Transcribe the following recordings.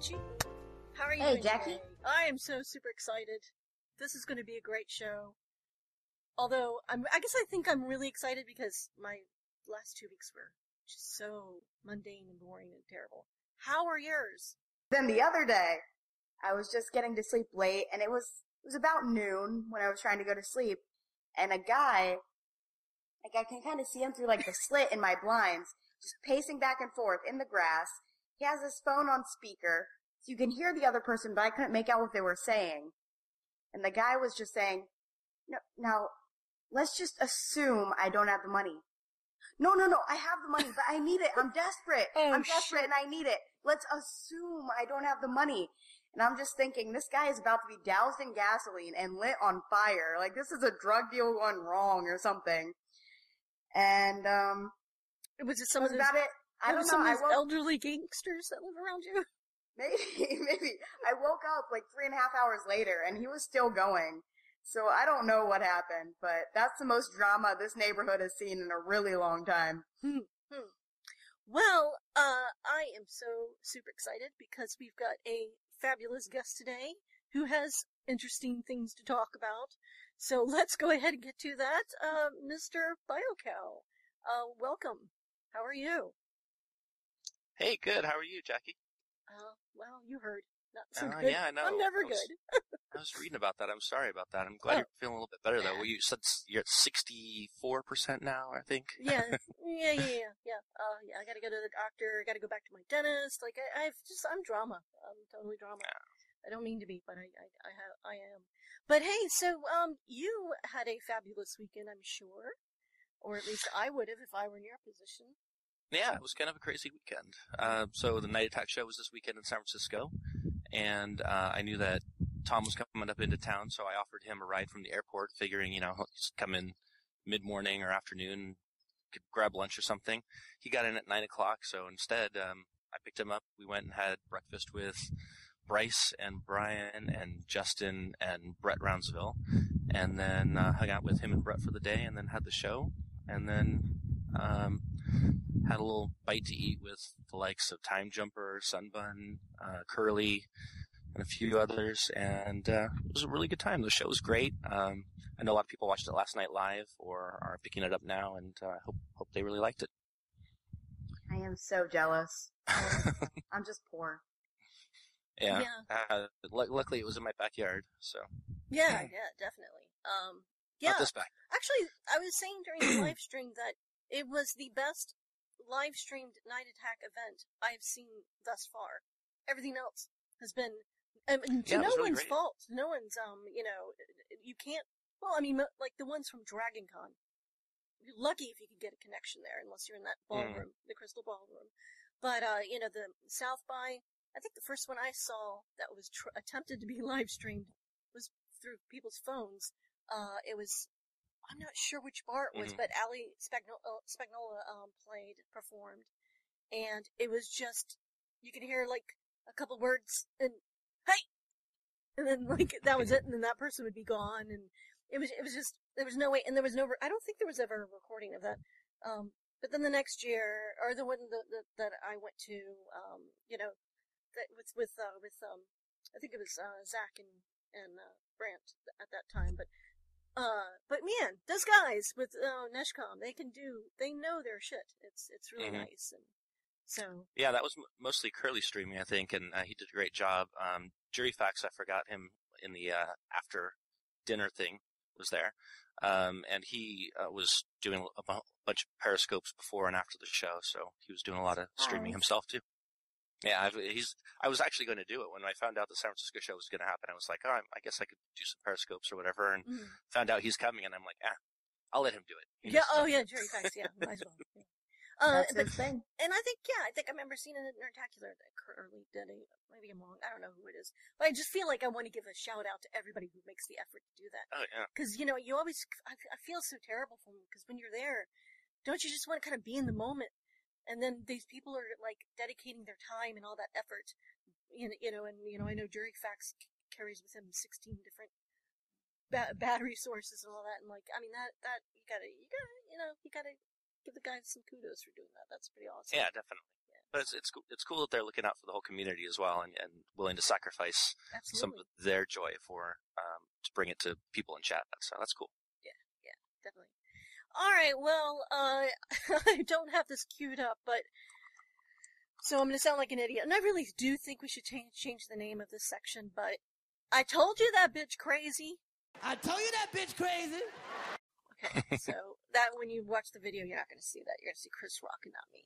Archie. How are you Hey, Jackie. today? I am so super excited. This is going to be a great show. Although, I'm, I guess I think I'm really excited because my last two weeks were just so mundane and boring and terrible. How are yours? Then the other day, I was just getting to sleep late, and it was it was about noon when I was trying to go to sleep, and a guy, like I can kind of see him through like the slit in my blinds, just pacing back and forth in the grass. He has his phone on speaker, so you can hear the other person, but I couldn't make out what they were saying. And the guy was just saying, "No, now let's just assume I don't have the money." No, no, no, I have the money, but I need it. I'm desperate. Oh, I'm desperate shit. and I need it. Let's assume I don't have the money. And I'm just thinking, this guy is about to be doused in gasoline and lit on fire. Like this is a drug deal gone wrong or something. And, um, Was it some was of those, about it. I don't know. some I of those woke, elderly gangsters that live around you? Maybe, maybe. I woke up like three and a half hours later and he was still going. So I don't know what happened, but that's the most drama this neighborhood has seen in a really long time. Well, uh, I am so super excited because we've got a fabulous guest today who has interesting things to talk about. So let's go ahead and get to that. Uh, Mr. BioCow, uh, welcome. How are you? Hey, good. How are you, Jackie? Uh, well, you heard. Not so Uh, good. yeah, I know. I'm never I was- good. I was reading about that. I'm sorry about that. I'm glad Oh. you're feeling a little bit better though. Well, you said you're at 64% now, I think. yeah, yeah, yeah, yeah, yeah. Uh, yeah, I gotta go to the doctor, I gotta go back to my dentist. Like, I, I've just, I'm drama. I'm totally drama. I don't mean to be, but I, I, I have, I am. But hey, so, um, you had a fabulous weekend, I'm sure. Or at least I would have if I were in your position. Yeah, it was kind of a crazy weekend. Uh, so the Night Attack show was this weekend in San Francisco, and uh, I knew that Tom was coming up into town, so I offered him a ride from the airport, figuring, you know, just come in mid-morning or afternoon, could grab lunch or something. He got in at nine o'clock, so instead, um, I picked him up. We went and had breakfast with Bryce and Brian and Justin and Brett Roundsville, and then uh, hung out with him and Brett for the day, and then had the show, and then um, had a little bite to eat with the likes of Time Jumper, Sunbun, uh, Curly, and a few others, and uh, it was a really good time. The show was great. Um, I know a lot of people watched it last night live or are picking it up now, and uh, I hope hope they really liked it. I am so jealous. I'm just poor. Yeah. Yeah. Uh, lu- luckily, it was in my backyard, so Yeah, yeah, definitely. Um, yeah. not this back. Actually, I was saying during the live stream that it was the best live streamed Night Attack event I've seen thus far. Everything else has been, um, to Yeah, no really one's great. fault. No one's, um, you know, you can't. Well, I mean, like the ones from Dragon Con. You're lucky if you could get a connection there, unless you're in that Mm. ballroom, the Crystal Ballroom. But uh, you know, the South by, I think the first one I saw that was tr- attempted to be live streamed was through people's phones. Uh, it was I'm not sure which bar it was, Mhm. but Ali Spagnola, Spagnola um, played, performed, and it was just you could hear like a couple words and hey, and then like that was it, and then that person would be gone, and it was it was just there was no way, and there was no re- I don't think there was ever a recording of that. Um, but then the next year, or the one that that, that I went to, um, you know, that with with uh, with um, I think it was uh, Zach and and uh, Brant at that time, but uh, but man, those guys with uh, Neshcom, they can do, they know their shit. It's it's really Mhm. nice, and so Yeah, that was m- mostly Curly streaming, I think, and uh, he did a great job. Um, Jury Fax, I forgot him in the uh, after dinner thing was there, um, and he uh, was doing a bunch of periscopes before and after the show, so he was doing a lot of streaming Nice. himself too. Yeah, I've, he's. I was actually going to do it when I found out the San Francisco show was going to happen. I was like, oh, I guess I could do some periscopes or whatever, and mm. found out he's coming, and I'm like, ah, I'll let him do it. He yeah, oh yeah, Jerry Fax, yeah, might as well. Yeah. Uh, That's but his thing. and I think yeah, I think I remember seeing it at Nerdtacular that Curly did a maybe I'm wrong, I don't know who it is, but I just feel like I want to give a shout out to everybody who makes the effort to do that. Oh yeah. because you know you always I, I feel so terrible for them because when you're there don't you just want to kind of be in the moment and then these people are like dedicating their time and all that effort you know, you know and you know I know Jury Fax c- carries with him 16 different ba- battery sources and all that and like I mean that that you gotta you gotta you know you gotta give the guys some kudos for doing that. That's pretty awesome. Yeah, definitely. But it's it's cool- it's cool that they're looking out for the whole community as well, and, and willing to sacrifice some of their joy for um, to bring it to people in chat. So that's cool. Yeah, yeah, definitely. All right, well, uh, I don't have this queued up, but so I'm going to sound like an idiot, and I really do think we should change change the name of this section. But I told you that bitch crazy. I told you that bitch crazy. Okay, so that when you watch the video, you're not going to see that. You're going to see Chris Rock and not me.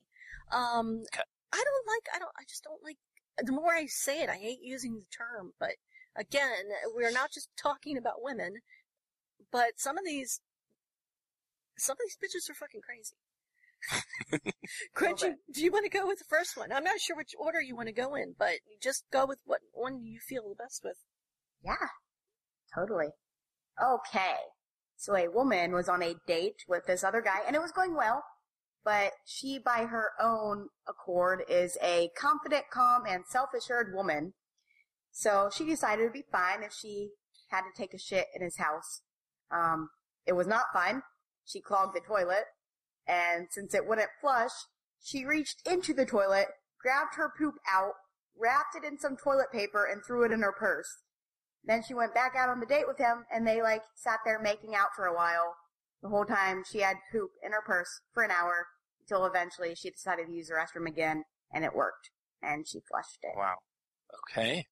Um, Okay. I don't like. I don't. I just don't like. The more I say it, I hate using the term. But again, we're not just talking about women, but some of these, some of these bitches are fucking crazy. Crunchy, do you want to go with the first one? I'm not sure which order you want to go in, but just go with what one you feel the best with. Yeah, totally. Okay. So a woman was on a date with this other guy and it was going well, but she by her own accord is a confident, calm, and self-assured woman. So she decided it would be fine if she had to take a shit in his house. Um, it was not fine. She clogged the toilet and since it wouldn't flush, she reached into the toilet, grabbed her poop out, wrapped it in some toilet paper, and threw it in her purse. Then she went back out on the date with him, and they like sat there making out for a while. The whole time she had poop in her purse for an hour until eventually she decided to use the restroom again, and it worked, and she flushed it. Wow. Okay.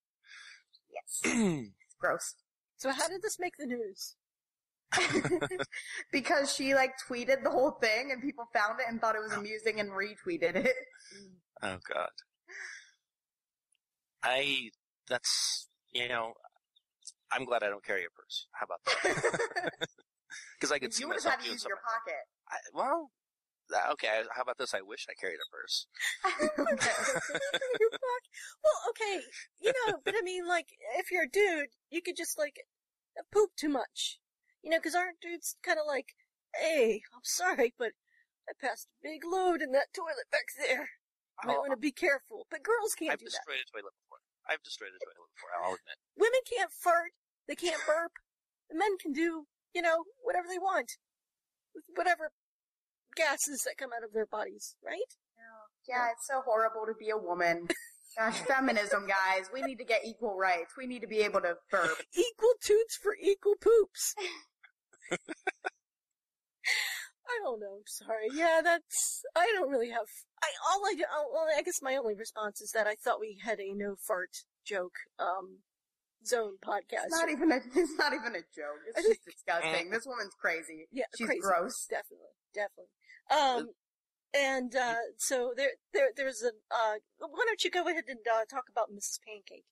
Yes, it's gross. So how did this make the news? because she like tweeted the whole thing, and people found it and thought it was amusing and retweeted it. Oh God. I that's you know I'm glad I don't carry a purse. How about that? Because I could see you would have had to use your pocket. I, well, okay. How about this? I wish I carried a purse. well, okay, you know, but I mean, like, if you're a dude, you could just like poop too much, you know, because aren't dudes kind of like, hey, I'm sorry, but I passed a big load in that toilet back there. You might oh, want to be careful. But girls can't I've do that. destroyed a toilet before. I've destroyed a toilet before. I'll admit. Women can't fart. They can't burp. The men can do, you know, whatever they want with whatever gases that come out of their bodies, right? Yeah, Yeah, it's so horrible to be a woman. Gosh, feminism, guys. We need to get equal rights. We need to be able to burp. equal toots for equal poops. I don't know. I'm sorry. Yeah, that's. I don't really have. I all I do. Well, I guess my only response is that I thought we had a no fart joke um zone podcast. It's not even a. It's not even a joke. It's just disgusting. This woman's crazy. yeah, She's crazy. gross. Definitely, definitely. Um, and uh, so there, there, there's a. Uh, why don't you go ahead and uh, talk about Mrs. Pancake?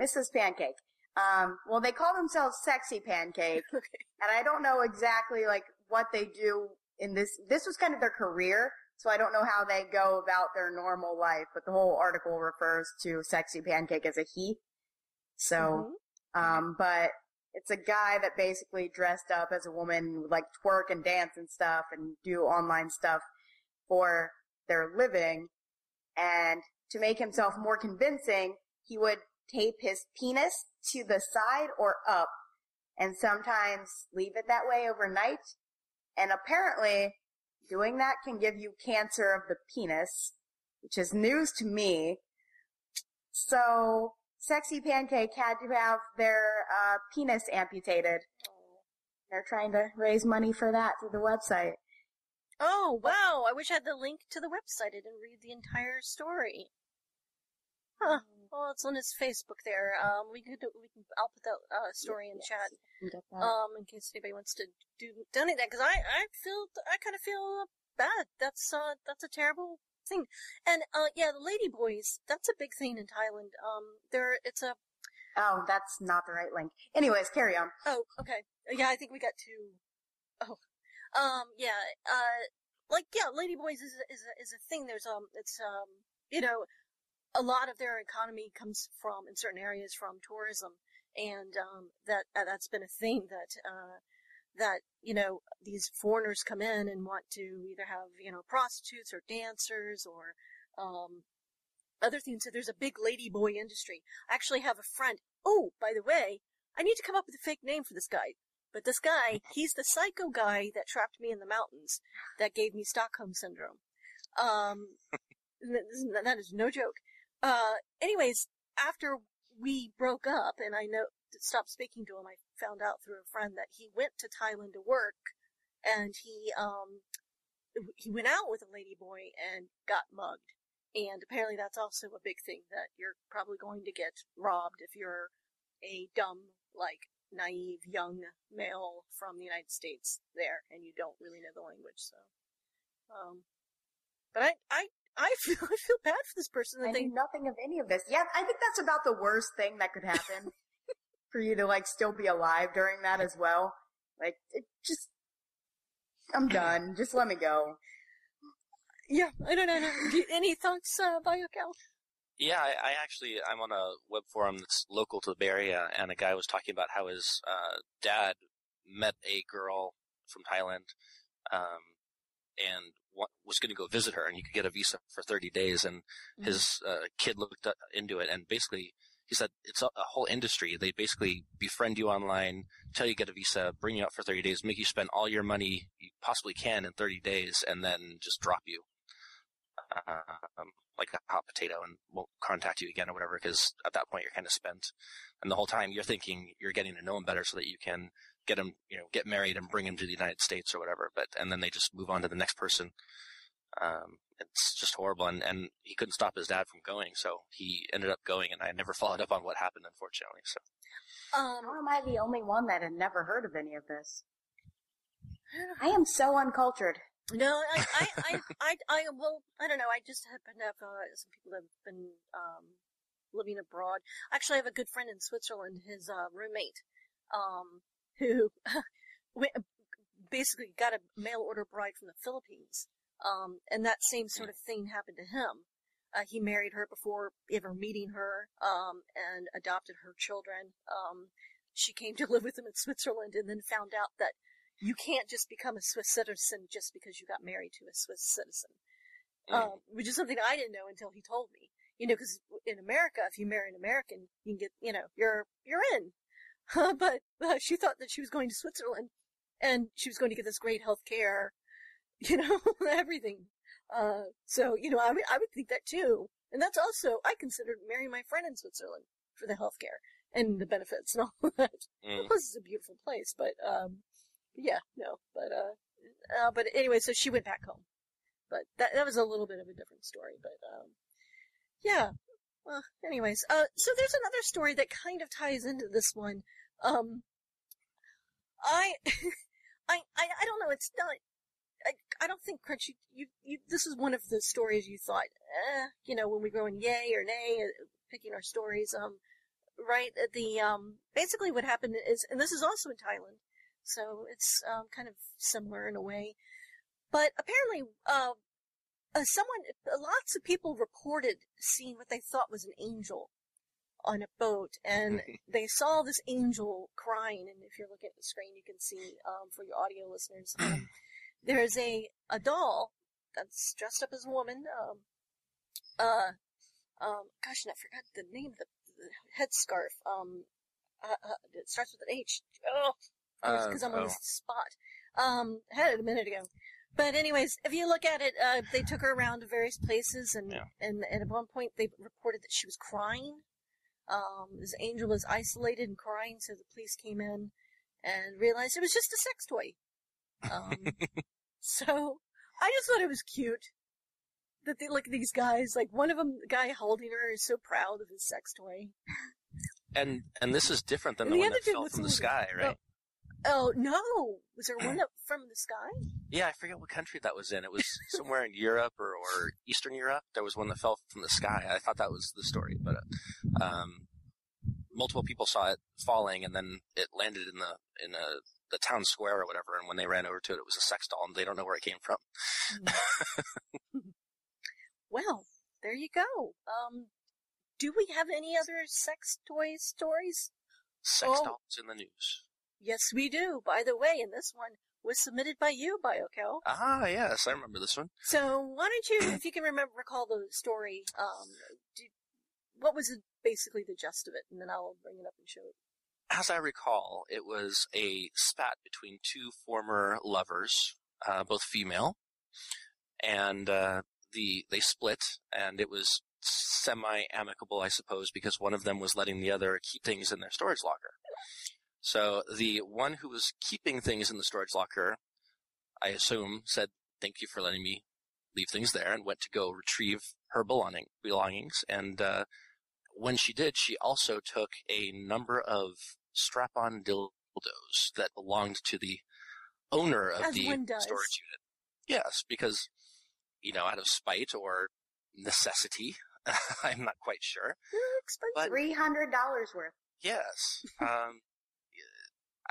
Mrs. Pancake. Um, well, they call themselves Sexy Pancake, Okay. and I don't know exactly like what they do in this. This was kind of their career, so I don't know how they go about their normal life. But the whole article refers to Sexy Pancake as a he. So, Mhm. um, but it's a guy that basically dressed up as a woman, would like twerk and dance and stuff, and do online stuff for their living. And to make himself more convincing, he would tape his penis to the side or up, and sometimes leave it that way overnight. And apparently, doing that can give you cancer of the penis, which is news to me. So, Sexy Pancake had to have their uh, penis amputated. They're trying to raise money for that through the website. Oh wow! I wish I had the link to the website. I didn't read the entire story. Huh. Well, it's on his Facebook there. Um, we could we can I'll put that uh, story in Yes, chat. Um, in case anybody wants to do donate that, because I I feel I kind of feel bad. That's uh that's a terrible thing. And uh yeah, the lady boys. That's a big thing in Thailand. Um, there it's a oh, that's not the right link. Anyways, carry on. Oh, okay. Yeah, I think we got to. Oh, um, yeah. Uh, like yeah, ladyboys is is a, is a thing. There's um, it's um, you know, a lot of their economy comes from in certain areas from tourism, and um, that uh, that's been a thing that uh, that you know these foreigners come in and want to either have you know prostitutes or dancers or um other things. So there's a big ladyboy industry. I actually have a friend. Oh, by the way, I need to come up with a fake name for this guy. But this guy, he's the psycho guy that trapped me in the mountains, that gave me Stockholm syndrome. Um, that is no joke. Uh, anyways, after we broke up and I know stopped speaking to him, I found out through a friend that he went to Thailand to work, and he um he went out with a lady boy and got mugged. And apparently that's also a big thing that you're probably going to get robbed if you're a dumb, like, naive young male from the United States there and you don't really know the language, so. Um, but I, I, I feel, I feel bad for this person I they, knew nothing of any of this. Yeah, I think that's about the worst thing that could happen for you to like still be alive during that as well. Like, it just, I'm done. Just let me go. yeah, I don't know. Do Any thoughts, uh, Biocal? Yeah, I, I actually I'm on a web forum that's local to the Bay Area, and a guy was talking about how his uh, dad met a girl from Thailand, um, and wa- was going to go visit her, and you could get a visa for 30 days, and his uh, kid looked into it, and basically he said it's a, a whole industry. They basically befriend you online, tell you get a visa, bring you out for 30 days, make you spend all your money you possibly can in 30 days, and then just drop you. Um, like a hot potato and won't contact you again or whatever because at that point you're kind of spent. And the whole time you're thinking you're getting to know him better so that you can get him, you know, get married and bring him to the United States or whatever. But, and then they just move on to the next person. Um, it's just horrible. And, and he couldn't stop his dad from going. So he ended up going and I never followed up on what happened, unfortunately. So Um, How am I the only one that had never heard of any of this? I am so uncultured. No, I, I, I, I, I, well, I don't know. I just happen to have uh, some people that have been um, living abroad. Actually, I have a good friend in Switzerland. His uh, roommate, um, who basically got a mail order bride from the Philippines, um, and that same sort of thing happened to him. Uh, he married her before ever meeting her, um, and adopted her children. Um, she came to live with him in Switzerland, and then found out that you can't just become a Swiss citizen just because you got married to a Swiss citizen. Mm. Um, which is something I didn't know until he told me. You know, because in America, if you marry an American, you can get, you know, you're you're in. but uh, she thought that she was going to Switzerland, and she was going to get this great health care, you know, everything. Uh, so you know, I would I would think that too, and that's also I considered marrying my friend in Switzerland for the health care and the benefits and all that. mm, Plus, it's a beautiful place, but um, yeah, no, but uh, uh, but anyway, so she went back home. But that that was a little bit of a different story, but um, yeah. Well, anyways, uh, so there's another story that kind of ties into this one. Um, I, I, I, I don't know. It's not. I, I don't think Crunch. You, you, you, this is one of the stories you thought, eh, you know, when we go in yay or nay, uh, picking our stories. Um, right. uh, The um, basically what happened is, and this is also in Thailand, so it's um kind of similar in a way. But apparently, uh, uh, someone, lots of people reported seeing what they thought was an angel on a boat, and they saw this angel crying. And if you're looking at the screen, you can see um, for your audio listeners, um, there's a a doll that's dressed up as a woman. Um, uh, um, gosh, and I forgot the name of the, the headscarf. Um, uh, uh, it starts with an H. Oh, Uh, because I'm on oh. the spot. Um, I had it a minute ago. But anyways, if you look at it, uh, they took her around to various places, and, Yeah. and and at one point they reported that she was crying. Um, this angel was isolated and crying, so the police came in and realized it was just a sex toy. Um, so I just thought it was cute that they look at these guys. Like one of them, the guy holding her, is so proud of his sex toy. and and this is different than And the, the one that fell from the sky, right? Oh no! Was there one up from the sky? Yeah, I forget what country that was in. It was somewhere in Europe or, or Eastern Europe. There was one that fell from the sky. I thought that was the story, but uh, um, multiple people saw it falling, and then it landed in the in a, the town square or whatever. And when they ran over to it, it was a sex doll, and they don't know where it came from. Well, there you go. Um, do we have any other sex toy stories? Sex Oh. dolls in the news. Yes, we do. By the way, and this one was submitted by you, BioCal. Ah, yes, I remember this one. So why don't you, if you can remember, recall the story? Um, do, what was it, basically the gist of it, and then I'll bring it up and show it. as I recall, it was a spat between two former lovers, uh, both female, and uh, the they split, and it was semi amicable, I suppose, because one of them was letting the other keep things in their storage locker. So the one who was keeping things in the storage locker, I assume, said, "Thank you for letting me leave things there," and went to go retrieve her belonging belongings. And uh, when she did, she also took a number of strap-on dildos that belonged to the owner of As the storage unit. Yes, because you know, out of spite or necessity, I'm not quite sure. Expensive. Three hundred dollars worth. Yes. Um,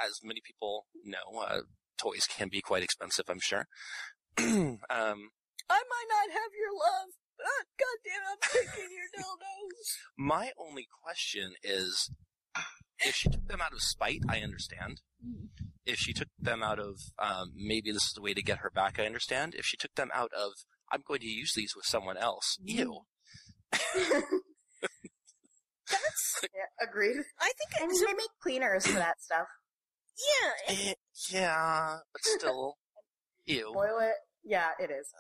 as many people know, uh, toys can be quite expensive, I'm sure. um, I might not have your love. but ah, God damn I'm taking your dildos. my only question is, if she took them out of spite, I understand. If she took them out of, um, maybe this is the way to get her back, I understand. If she took them out of, I'm going to use these with someone else, ew. That's, yeah, agreed. I think, I it, mean, so, they make cleaners for that stuff. Yeah, yeah, but still, ew. Boil it. Yeah, it is.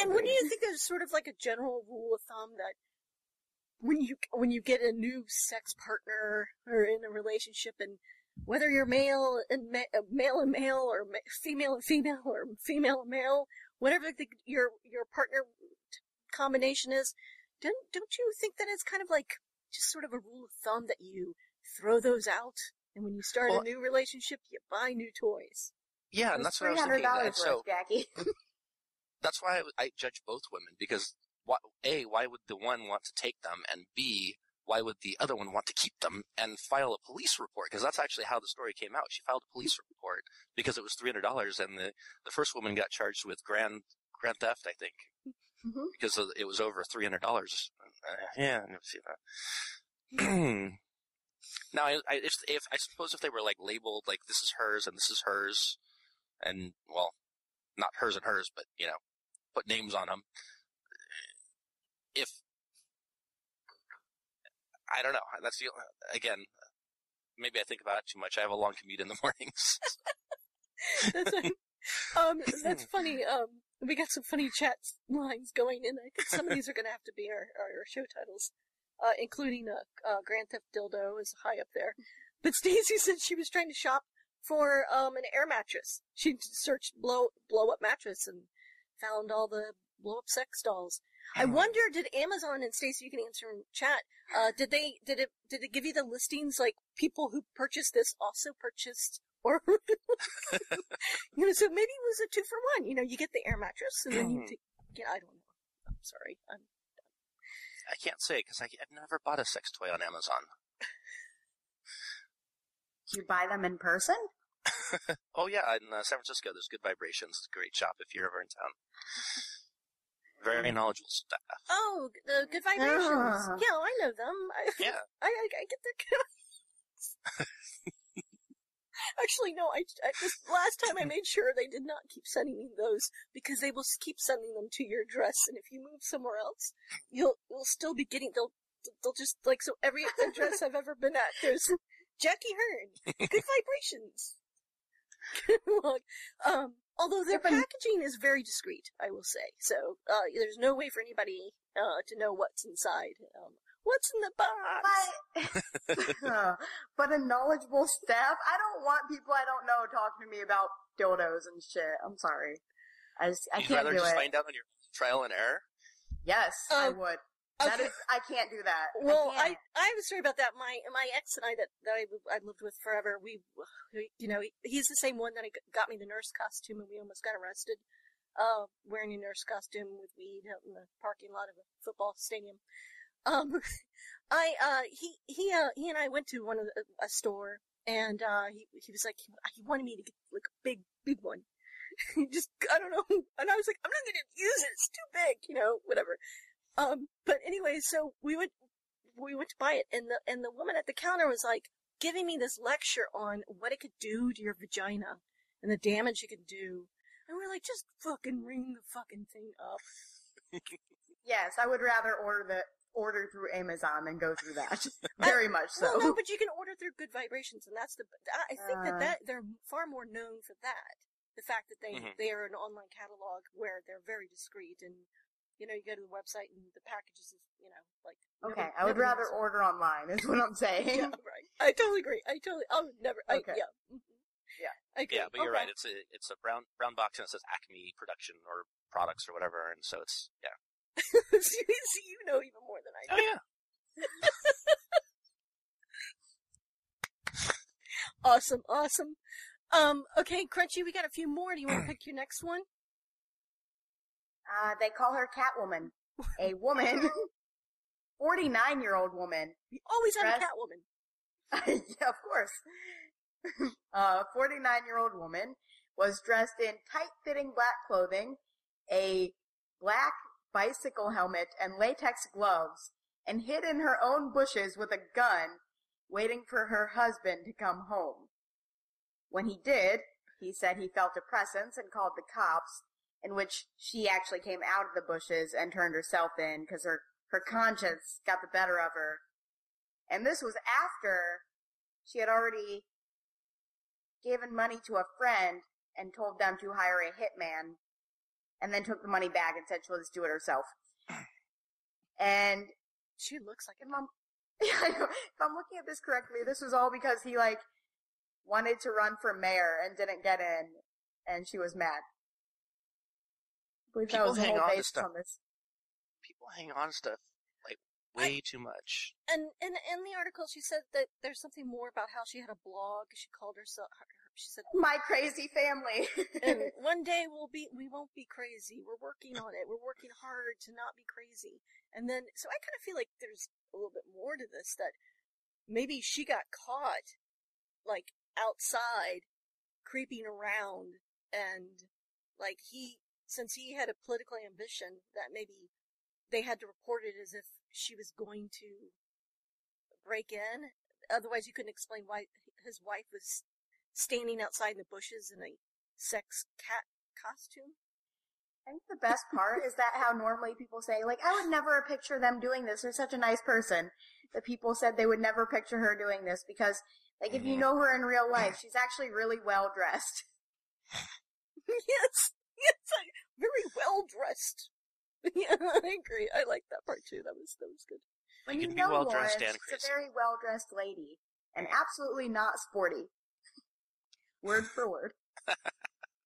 and wouldn't you think there's sort of like a general rule of thumb that when you, when you get a new sex partner or in a relationship and whether you're male and ma- uh, male and male or ma- female and female or female and male, whatever the, your, your partner t- combination is, don't, don't you think that it's kind of like just sort of a rule of thumb that you throw those out and when you start Well- a new relationship, you buy new toys? Yeah, and that's what I was thinking. dollars worth, so, Jackie. that's why I judge both women because why, a why would the one want to take them and b why would the other one want to keep them and file a police report because that's actually how the story came out she filed a police report because it was $300 and the, the first woman got charged with grand grand theft i think Mhm. because it was over $300 uh, yeah I never see that now I, I, if, if i suppose if they were like labeled like this is hers and this is hers and well not hers and hers but you know put names on them. If I don't know, that's the again. Maybe I think about it too much. I have a long commute in the mornings. that's, like- um, that's funny. Um, we got some funny chat lines going, and I think some of these are going to have to be our, our, our show titles, uh, including uh, uh, Grand Theft Dildo is high up there. But Stacy said she was trying to shop for um, an air mattress. She searched blow blow up mattress and found all the blow up sex dolls. I wonder, did Amazon and Stacy, you can answer in chat. Uh, did they did it did it give you the listings like people who purchased this also purchased or you know so maybe it was a two for one. You know, you get the air mattress and then you take. Yeah, I don't know. I'm sorry. I'm, I can't say because I've never bought a sex toy on Amazon. Do you buy them in person? Oh yeah, in uh, San Francisco, there's Good Vibrations. It's a great shop if you're ever in town. Very knowledgeable staff. oh, the good vibrations. Ah. Yeah, I know them. I, Yeah. I, I, I get their. Actually, no. I, I this last time I made sure they did not keep sending me those because they will keep sending them to your address, and if you move somewhere else, you'll you'll still be getting they'll they'll just like so every address I've ever been at, there's Jackie Hearn, good vibrations. Look, um, although their packaging is very discreet, I will say. So uh, there's no way for anybody uh, to know what's inside. Um, what's in the box? But, but a knowledgeable staff. I don't want people I don't know talking to me about dildos and shit. I'm sorry. I just, I You'd can't rather do just it. find out on your trial and error. Yes, I Um, would. That okay. is, I can't do that. Well, I, I, can't. I have a story about that. My my ex and I that, that I, I lived with forever. We, we you know, he, he's the same one that I g- got me the nurse costume, and we almost got arrested, uh, wearing a nurse costume with weed out in the parking lot of a football stadium. Um, I uh he he uh he and I went to one of the, a store, and uh he he was like he wanted me to get like a big big one. Just I don't know, and I was like I'm not gonna use it. It's too big, you know, whatever. Um, but anyway, so we went, we went to buy it, and the and the woman at the counter was like giving me this lecture on what it could do to your vagina and the damage it could do, and we're like, just fucking ring the fucking thing up. yes, I would rather order the order through Amazon and go through that. Very much so. Well, no, but you can order through Good Vibrations, and that's the. I think that Uh. that they're far more known for that. The fact that they Mhm. they are an online catalog where they're very discreet, and you know you go to the website and the packages is you know like. okay, nobody- I would rather knows. order online. Is what I'm saying. Yeah, right. I totally agree. I totally. I would never. I, Okay. yeah. mhm. Yeah. I. Yeah, but you're Okay. right. It's a it's a brown brown box and it says Acme Production or products or whatever, and so it's yeah. See, see, you know even more than I do. Oh do. yeah. Awesome, awesome. Um, okay, Crunchy, we got a few more. Do you want to pick your next one? Uh, they call her Catwoman. A woman, 49 year old woman. We always have a Dress- Catwoman. yeah, of course. uh, 49 year old woman was dressed in tight fitting black clothing, a black bicycle helmet, and latex gloves, and hid in her own bushes with a gun, waiting for her husband to come home. When he did, he said he felt a presence and called the cops, in which she actually came out of the bushes and turned herself in because her, her conscience got the better of her. And this was after she had already given money to a friend and told them to hire a hitman and then took the money back and said she'll just do it herself. And She looks like a I'm, yeah, I know. if I'm looking at this correctly, this was all because he like wanted to run for mayor and didn't get in, and she was mad. I believe that People was hang on to stuff. on this. People hang on to stuff like way too much. And in in the article, she said that there's something more about how she had a blog. She called herself. Her, her- she said, My crazy family. "And one day we'll be, we won't be crazy. We're working on it. We're working hard to not be crazy." And then, so I kind of feel like there's a little bit more to this. That maybe she got caught, like outside, creeping around, and like he, since he had a political ambition, that maybe they had to report it as if she was going to break in. Otherwise, you couldn't explain why his wife was standing outside in the bushes in a sex cat costume. I think the best part is that how normally people say, like, I would never picture them doing this. They're such a nice person. The people said they would never picture her doing this because, like, if you Mhm. know her in real life, she's actually really well dressed. yes, yes, I, very well dressed. yeah, I agree. I like that part too. That was that was good. When You you, know well-dressed Lauren, she's a very well dressed lady and absolutely not sporty. Word for word.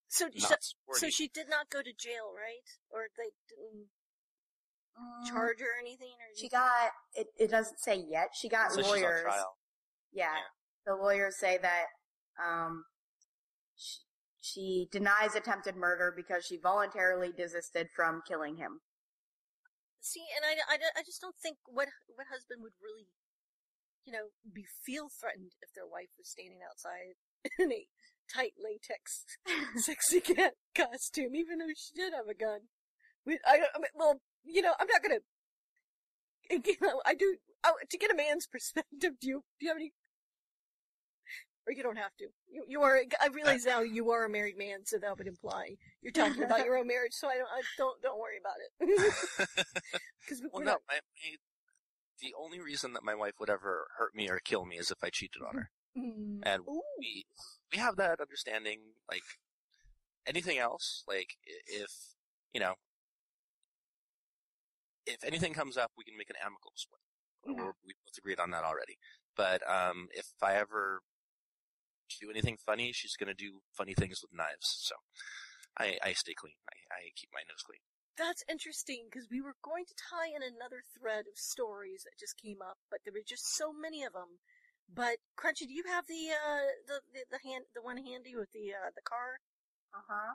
So, so, so she did not go to jail, right? Or they didn't Mm, charge her or anything? Or She got it. It doesn't say yet. She got So lawyers. trial. Yeah. Yeah. The lawyers say that um, she, she denies attempted murder because she voluntarily desisted from killing him. See, and I, I, I just don't think what what husband would really, you know, be feel threatened if their wife was standing outside in a tight latex sexy cat costume, even though she did have a gun. We, I, I mean, well, you know, I'm not gonna. You know, I do I, to get a man's perspective. Do you do you have any? Or you don't have to. You, you are. I realize now you are a married man, so that would imply you're talking about your own marriage. So I don't. I don't. Don't worry about it. Because well, we're no, not. my, the only reason that my wife would ever hurt me or kill me is if I cheated on mm-hmm. her. Mm. And Ooh. we we have that understanding. Like anything else, like if you know, if anything comes up, we can make an amicable split. We both agreed on that already. But um, if I ever do anything funny, she's gonna do funny things with knives. So I, I stay clean. I, I keep my nose clean. That's interesting because we were going to tie in another thread of stories that just came up, but there were just so many of them. But Crunchy, do you have the uh the the, the hand the one handy with the uh the car? Uh huh.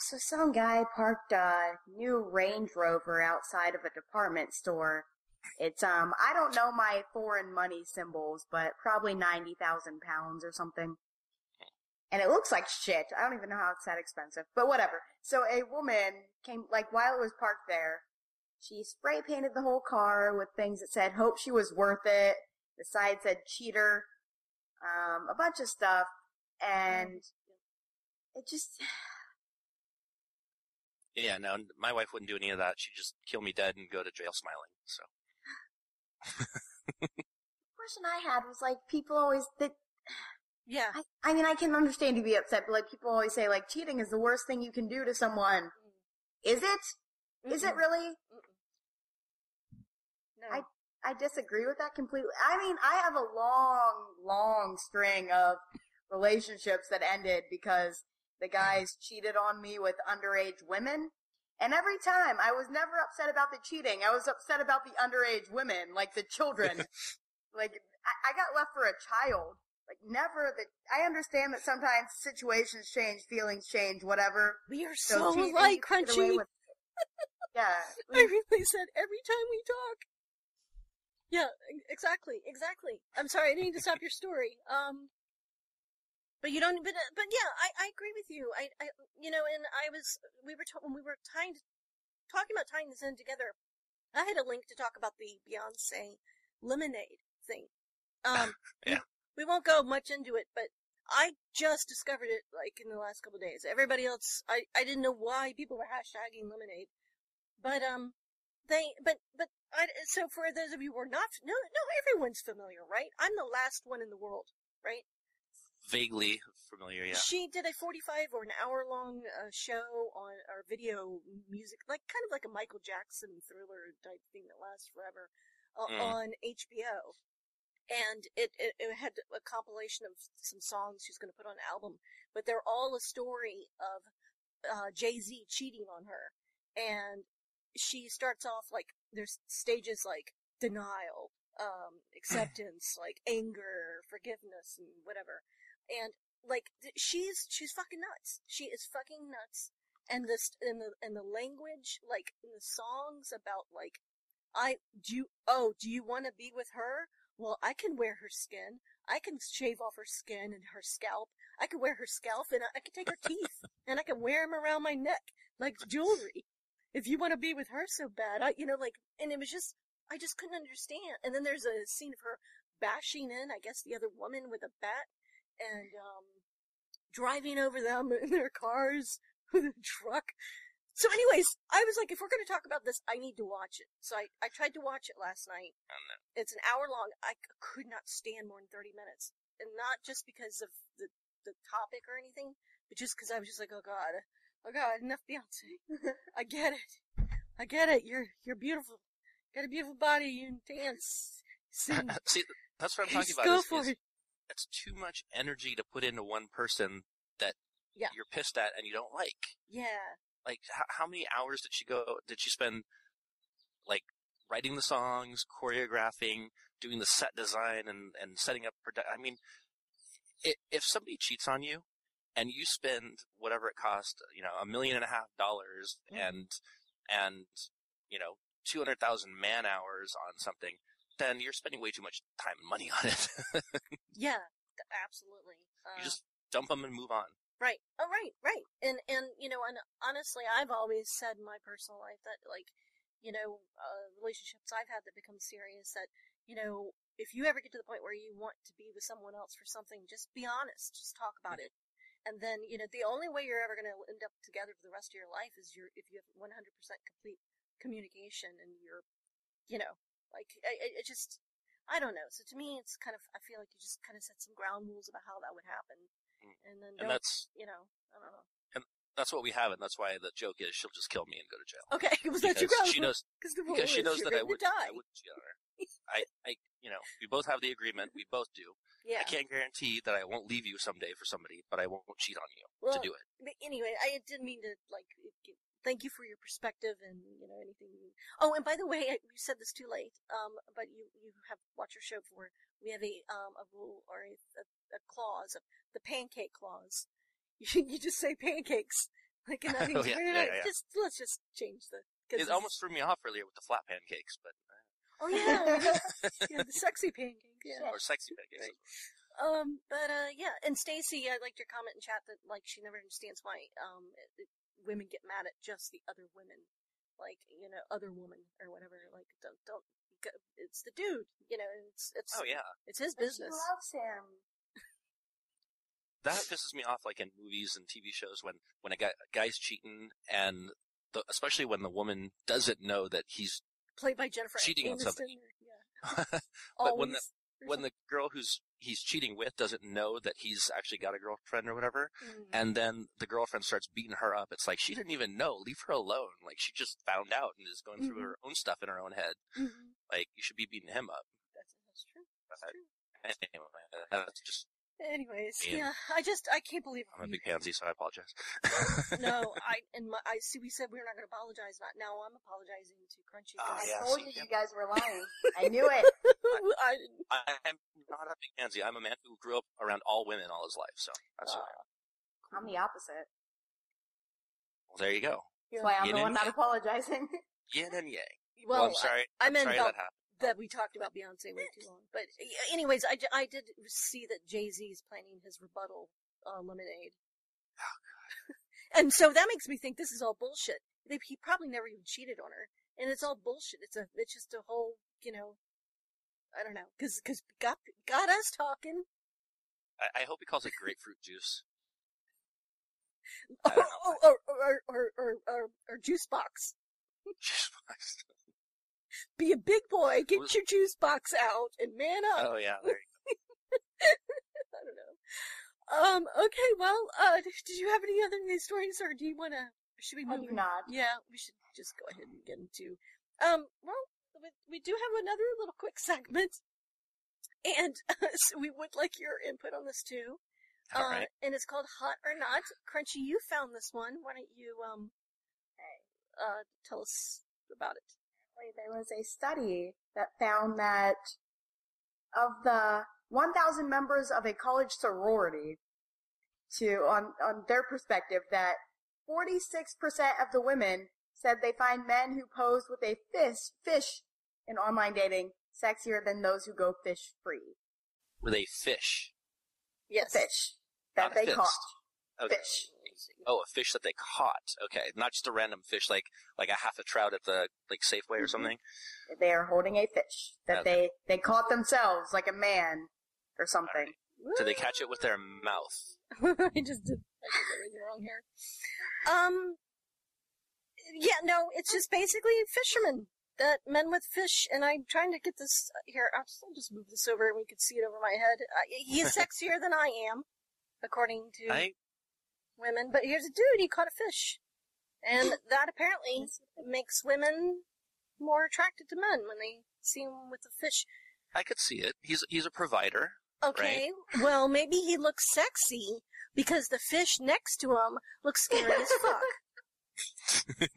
So some guy parked a new Range Rover outside of a department store. It's um I don't know my foreign money symbols, but probably ninety thousand pounds or something. And it looks like shit. I don't even know how it's that expensive, but whatever. So a woman came like while it was parked there. She spray painted the whole car with things that said "Hope she was worth it." The side said "Cheater," um, a bunch of stuff, and it just Yeah, no, my wife wouldn't do any of that. She'd just kill me dead and go to jail smiling. So the question I had was like people always that Yeah. I, I mean I can understand you be upset, but like people always say like cheating is the worst thing you can do to someone. Is it? Is it Mm-mm. really? No. I disagree with that completely. I mean, I have a long, long string of relationships that ended because the guys cheated on me with underage women. And every time I was never upset about the cheating. I was upset about the underage women, like the children. like, I, I got left for a child. Like, never that, I understand that sometimes situations change, feelings change, whatever. we are so, cheating, alike, you get away Crunchy. with- yeah. I really said every time we talk. Yeah, exactly, exactly. I'm sorry, I didn't mean to stop your story. Um, but you don't. But uh, but yeah, I, I agree with you. I, I you know, and I was we were ta- when we were tying talking about tying this in together. I had a link to talk about the Beyonce lemonade thing. Um, Yeah. we, we won't go much into it, but I just discovered it like in the last couple days. Everybody else, I, I didn't know why people were hashtagging lemonade, but um, they but but I so for those of you who are not no no everyone's familiar, right? I'm the last one in the world, right? Vaguely familiar, yeah. She did a 45 or an hour long uh, show on our video music, like kind of like a Michael Jackson thriller type thing that lasts forever uh, Mm. on HBO. And it, it, it had a compilation of some songs she's going to put on an album, but they're all a story of uh, Jay Z cheating on her. And she starts off like there's stages like denial, um, acceptance, like anger, forgiveness, and whatever and like th- she's she's fucking nuts. She is fucking nuts. And this and the and the language, like in the songs about like, I do you oh do you want to be with her? Well, I can wear her skin. I can shave off her skin and her scalp. I can wear her scalp and I, I can take her teeth and I can wear them around my neck like jewelry. If you want to be with her so bad, I you know like and it was just I just couldn't understand. And then there's a scene of her bashing in, I guess the other woman with a bat and um, driving over them in their cars with a truck. So, anyways, I was like, if we're going to talk about this, I need to watch it. So I, I tried to watch it last night. It's an hour long. I could not stand more than 30 minutes. And not just because of the, the topic or anything, but just because I was just like, oh god, oh god, enough Beyonce. I get it. I get it. You're, you're beautiful. Got a beautiful body. You can dance. Sing. See, that's what I'm talking Just about. go is- for is it. It's too much energy to put into one person that Yeah. you're pissed at and you don't like. Yeah. Like, how, how many hours did she go? Did she spend, like, writing the songs, choreographing, doing the set design, and and setting up? Produ- I mean, i if somebody cheats on you, and you spend whatever it cost, you know, a million and a half dollars, Mhm. and and you know, two hundred thousand man hours on something, then you're spending way too much time and money on it. Yeah, absolutely. Uh, you just dump them and move on. right. Oh, right, right. And and you know, and honestly, I've always said in my personal life that like, you know, uh, relationships I've had that become serious that you know, if you ever get to the point where you want to be with someone else for something, just be honest. Just talk about it. And then, you know, the only way you're ever going to end up together for the rest of your life is your if you have 100% complete communication and you're, you know, like I- I- it just I don't know. So to me, it's kind of I feel like you just kind of set some ground rules about how that would happen, Mm. and then And that's you know I don't know. And that's what we have, and that's why the joke is she'll just kill me and go to jail. Okay, was that your Because ground she knows Cause the rule because she knows that I would die. I would. I, I you know we both have the agreement. We both do. yeah. I can't guarantee that I won't leave you someday for somebody, but I won't cheat on you well, to do it. But anyway, I didn't mean to like. Thank you for your perspective and you know anything. You... Oh, and by the way, I- you said this too late. Um, but you you have watched our show before. We have a um a rule or a, a, a clause, the pancake clause. You, you just say pancakes like and nothing's Oh, yeah, yeah, yeah. Just let's just change the. It almost threw me off earlier with the flat pancakes, but Oh yeah, yeah, the sexy pancakes. Yeah. or sexy pancakes. Right. Um, but uh, yeah, and Stacy, I liked your comment in chat that like she never understands why um it, it- women get mad at just the other women, like you know other woman or whatever. Like don't don't. go- It's the dude, you know. It's it's Oh yeah, it's his But business. She loves him. that pisses me off. Like in movies and TV shows, when when a guy a guy's cheating, and the, especially when the woman doesn't know that he's Played by Jennifer Cheating on Aniston. something. or- Yeah. But when the- Always. when the girl who's he's cheating with doesn't know that he's actually got a girlfriend or whatever, Mm. and then the girlfriend starts beating her up, it's like she didn't even know. Leave her alone. Like she just found out and is going through Mhm. her own stuff in her own head. Mhm. Like you should be beating him up. That's, that's true. That's Uh, true. Anyway, that's just Anyways, Yeah. yeah, I just I can't believe I'm a we- big pansy, so I apologize. no, I and my, I see. We said we were not going to apologize. Not now. I'm apologizing to Crunchy. Ah, I because- yeah, told you yeah. you guys were lying. I knew it. I didn't. I am not a big pansy. I'm a man who grew up around all women all his life, so that's who I am. I'm the opposite. Well, there you go. That's why I'm Yin the one not yang. apologizing. Yin and yang. Well, Well, I'm sorry. I, I I'm meant sorry about that we talked about Beyonce way too long. But uh, anyways, I, I did see that Jay Z is planning his rebuttal uh, lemonade. Oh god. and so that makes me think this is all bullshit. They, he probably never even cheated on her, and it's all bullshit. It's a it's just a whole you know. I don't know, because because got got us talking. I, I hope he calls it grapefruit juice. Oh, I don't oh, or, or, or, or, or, or juice box. Be a big boy. Get Was- your juice box out and man up. oh yeah, there you I don't know. Um. Okay. Well. Uh. Did you have any other news stories, or do you want to? Should we move? I move? do not. Yeah. We should just go ahead and get into. Um. Well, we, we do have another little quick segment, and so we would like your input on this too. go. All uh, right. And it's called Hot or Not. Crunchy, you found this one. Why don't you um. Uh. Tell us about it. There was a study that found that of the 1,000 members of a college sorority, to on on their perspective, that 46% of the women said they find men who pose with a fish fish in online dating sexier than those who go fish free. With a fish. Yes. Fish that Not they fist. caught. Okay. Fish. Oh, a fish that they caught. Okay, not just a random fish, like like a half a trout at the like Safeway or Mhm. something. They are holding a fish that Okay. they they caught themselves like a man or something. Did they catch it with their mouth? I just did, I did everything wrong here. Um, yeah, no, it's just basically fishermen. That men with fish, and I'm trying to get this here. I'll just, I'll just move this over and we can see it over my head. Uh, he's sexier than I am, according to I women. But here's a dude, he caught a fish. And that apparently makes women more attracted to men when they see him with a fish. I could see it. He's he's a provider. Okay, well, maybe he looks sexy because the fish next to him looks scary as fuck.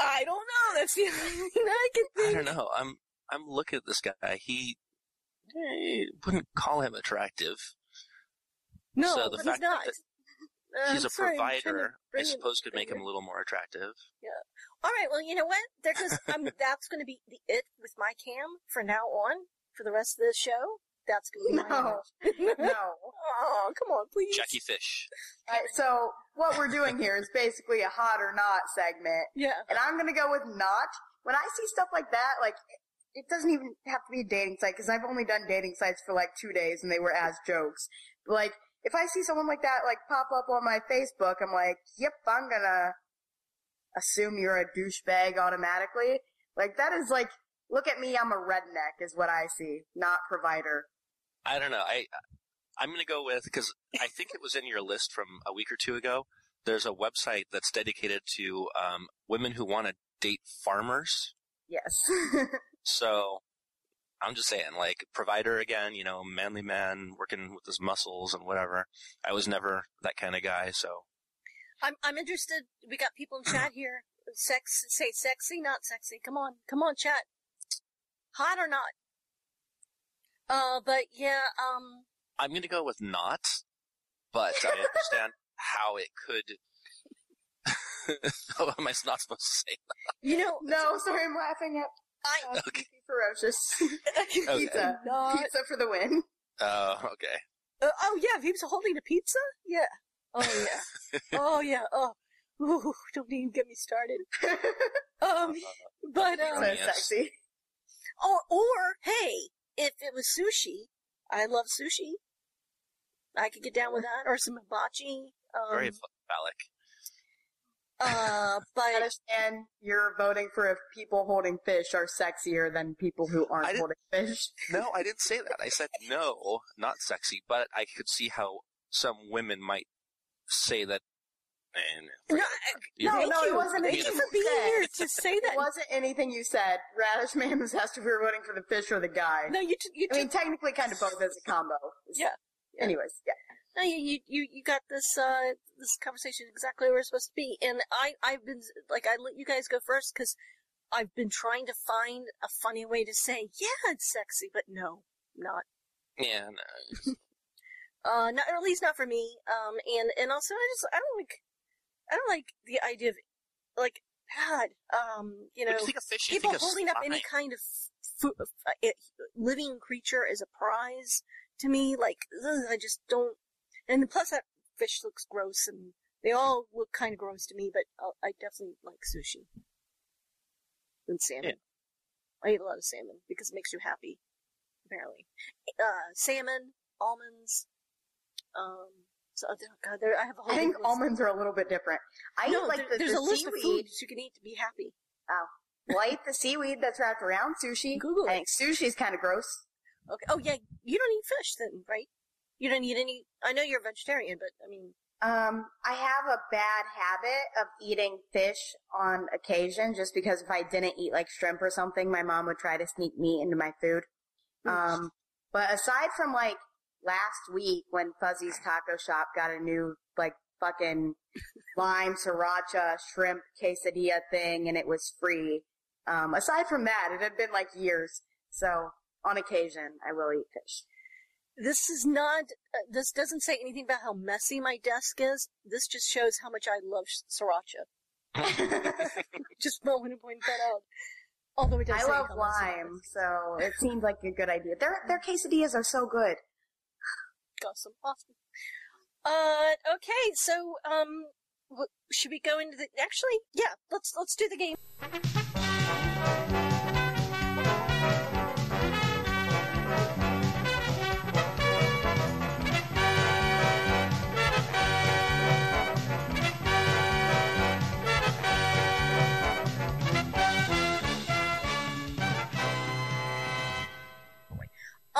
I don't know. That's the only thing I can I don't know. I'm I'm looking at this guy. He eh, wouldn't call him attractive. No, So the but fact he's not. that Uh, He's I'm a sorry, I'm to provider. I suppose could make him a little more attractive. Yeah. All right. Well, you know what? There goes. I'm, that's going to be the it with my cam for now on for the rest of the show. That's going to be my No. image. No. oh, come on, please. Jackie Fish. Alright, so what we're doing here is basically a hot or not segment. Yeah. And I'm gonna go with not. When I see stuff like that, like, it doesn't even have to be a dating site, because I've only done dating sites for like two days and they were as jokes. Like, if I see someone like that, like, pop up on my Facebook, I'm like, yep, I'm gonna assume you're a douchebag automatically. Like, that is like, look at me, I'm a redneck, is what I see, not provider. I don't know. I I'm gonna go with because I think it was in your list from a week or two ago. There's a website that's dedicated to um, women who want to date farmers. Yes. So I'm just saying, like provider again. You know, manly man working with his muscles and whatever. I was never that kind of guy. So I'm I'm interested. We got people in chat here. Sex, say sexy, not sexy. Come on, come on, chat. Hot or not? Uh, but yeah, um, I'm gonna go with not, but I understand how it could. oh, am I not supposed to say? that? you know, no, sorry, I'm laughing at I uh, Okay. Ferocious. Okay. Pizza. not. Pizza for the win. Oh, okay. Uh, oh yeah, if he was holding a pizza, yeah. Oh yeah. oh yeah. Oh, Ooh, don't even get me started. Um, but so um, Yes. sexy. or or hey, if it was sushi, I love sushi. I could get down with that, or some hibachi. Um, Very phallic. Uh, but understand you're voting for if people holding fish are sexier than people who aren't holding fish. No, I didn't say that. I said no, not sexy, but I could see how some women might say that. And no, You- No, no, it you. wasn't Thank anything you for being said. here to say that. It wasn't anything you said. Radish Man was asked if we were voting for the fish or the guy. No, you t- you I t- mean, technically, kind of both as a combo. Yeah. Yeah. Anyways, yeah. No, you, you, you, got this, uh, this conversation exactly where it's supposed to be. And I, I've been, like, I let you guys go first because I've been trying to find a funny way to say, yeah, it's sexy, but no, not. yeah, no. Uh, not, or at least not for me. Um, and, and also I just, I don't like, I don't like the idea of, like, God, um, you know, you people holding up any kind of fu- uh, living creature as a prize to me, like ugh, I just don't. And plus, that fish looks gross, and they all look kind of gross to me. But uh, I definitely like sushi and salmon. I eat a lot of salmon because it makes you happy. Apparently, uh, salmon, almonds. Um, so oh, God, there I have a whole. I think almonds are a little bit different. I no, eat like there- the, there's the a list of seaweed. foods you can eat to be happy. Well, I eat the seaweed that's wrapped around sushi. Google I it. think sushi's kind of gross. Okay. Oh yeah, you don't eat fish then, right? You don't eat any. I know you're a vegetarian, but I mean, Um, I have a bad habit of eating fish on occasion, just because if I didn't eat like shrimp or something, my mom would try to sneak meat into my food. Um, but aside from like last week when Fuzzy's Taco Shop got a new like fucking lime sriracha shrimp quesadilla thing and it was free. Um, aside from that, it had been like years. So on occasion, I will eat fish. This is not. Uh, this doesn't say anything about how messy my desk is. This just shows how much I love sriracha. just want to point that out. Although it does I love how messy it lime, so it seems like a good idea. Their their quesadillas are so good. Awesome, awesome. Uh, okay, so um, w- should we go into the? Actually, yeah, let's let's do the game.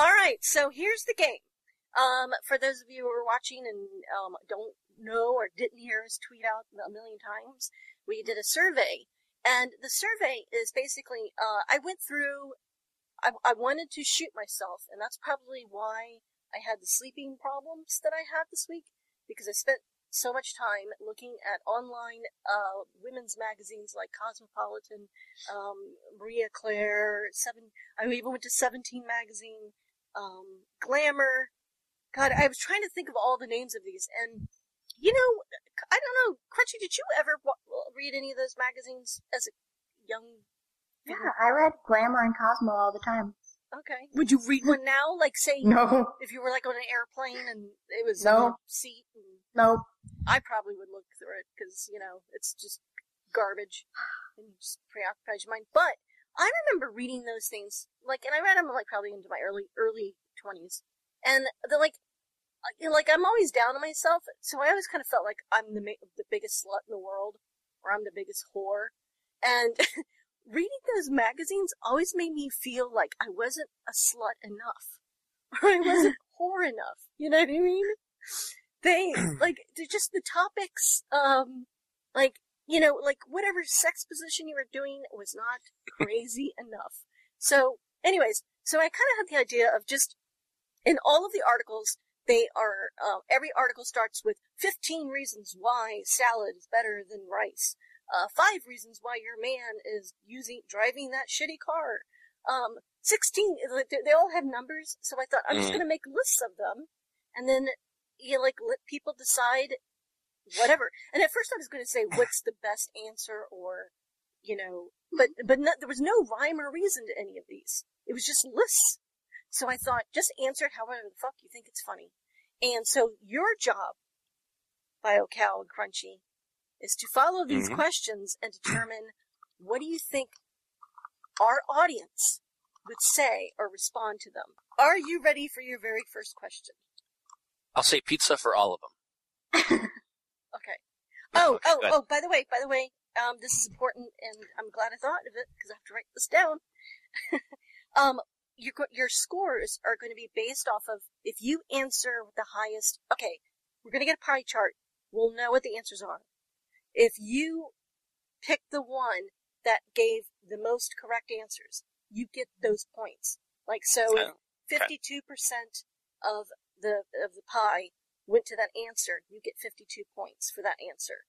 All right, so here's the game. Um, for those of you who are watching and um, don't know or didn't hear us tweet out a million times, we did a survey, and the survey is basically uh, I went through. I, I wanted to shoot myself, and that's probably why I had the sleeping problems that I had this week because I spent so much time looking at online uh, women's magazines like Cosmopolitan, um, Marie Claire, Seven. I even went to Seventeen magazine, um, Glamour. God, I was trying to think of all the names of these, and you know, I don't know, Crunchy. Did you ever wa- read any of those magazines as a young? Yeah, I read Glamour and Cosmo all the time. Okay. Would you read one now? Like, say, No, if you were like on an airplane and it was No. seat, and no. I probably would look through it because you know it's just garbage and just preoccupies your mind. But I remember reading those things like, and I read them like probably into my early early twenties, and they're like, you know, like I'm always down on myself, so I always kind of felt like I'm the ma- the biggest slut in the world, or I'm the biggest whore, and. Reading those magazines always made me feel like I wasn't a slut enough, or I wasn't whore enough. You know what I mean? they like they're just the topics um like you know like whatever sex position you were doing was not crazy enough. So anyways so i kind of had the idea of just in all of the articles they are uh, every article starts with 15 reasons why salad is better than rice. Uh, five reasons why your man is using driving that shitty car. Um 16 they they all have numbers so i thought i'm just Mhm. going to make lists of them and then you like let people decide whatever. And at first I was going to say what's the best answer or you know, but but no, there was no rhyme or reason to any of these. It was just lists. So I thought just answer it however the fuck you think it's funny. And so your job, BioCal and Crunchy, is to follow these Mhm. questions and determine what do you think our audience would say or respond to them. Are you ready for your very first question? I'll say pizza for all of them. Okay. Oh, Oh, Okay, oh, oh, by the way, by the way, um, this is important and I'm glad I thought of it because I have to write this down. um, your, your scores are going to be based off of if you answer with the highest, okay, we're going to get a pie chart. We'll know what the answers are. If you pick the one that gave the most correct answers, you get those points. Like, so Oh, okay. 52% of the, of the pie went to that answer, you get 52 points for that answer.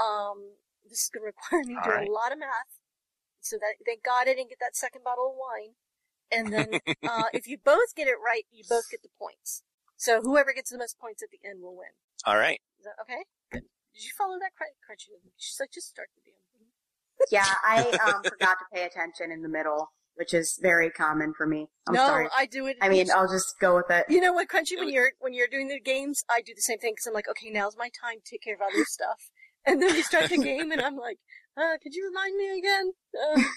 Um, this is going to require me to do Alright. a lot of math, so that they got it and get that second bottle of wine. And then, uh, if you both get it right, you both get the points. So whoever gets the most points at the end will win. All right. Is that okay? Good. Did you follow that cr- crunchy? She's like, just start the damn thing. Yeah, I um, forgot to pay attention in the middle, which is very common for me. I'm no, sorry. I do it. I mean, I'll just go with it. you know what, Crunchy? When you're when you're doing the games, I do the same thing because I'm like, okay, now's my time to take care of other stuff, and then we start the game, and I'm like, uh, could you remind me again? Uh,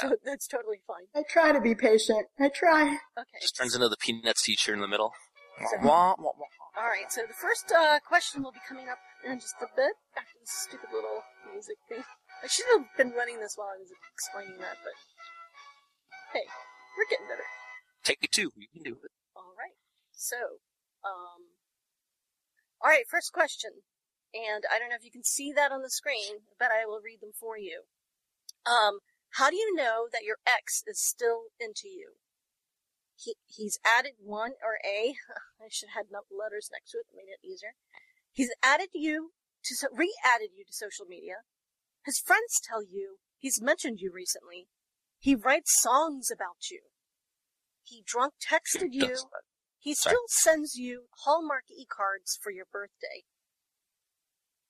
So that's totally fine. I try to be patient. I try. Okay. Just turns into the Peanuts teacher in the middle. So- Wah, wah, wah. All right. So the first uh, question will be coming up in just a bit after this stupid little music thing. I should have been running this while I was explaining that, but hey, we're getting better. Take two. You can do it. All right. So, um, all right. First question, and I don't know if you can see that on the screen, but I will read them for you. Um, how do you know that your ex is still into you? He he's added one or a. I should have had letters next to it, that made it easier. He's added you to so, re-added you to social media. His friends tell you he's mentioned you recently. He writes songs about you. He drunk texted you. He Sorry. still sends you Hallmark e-cards for your birthday.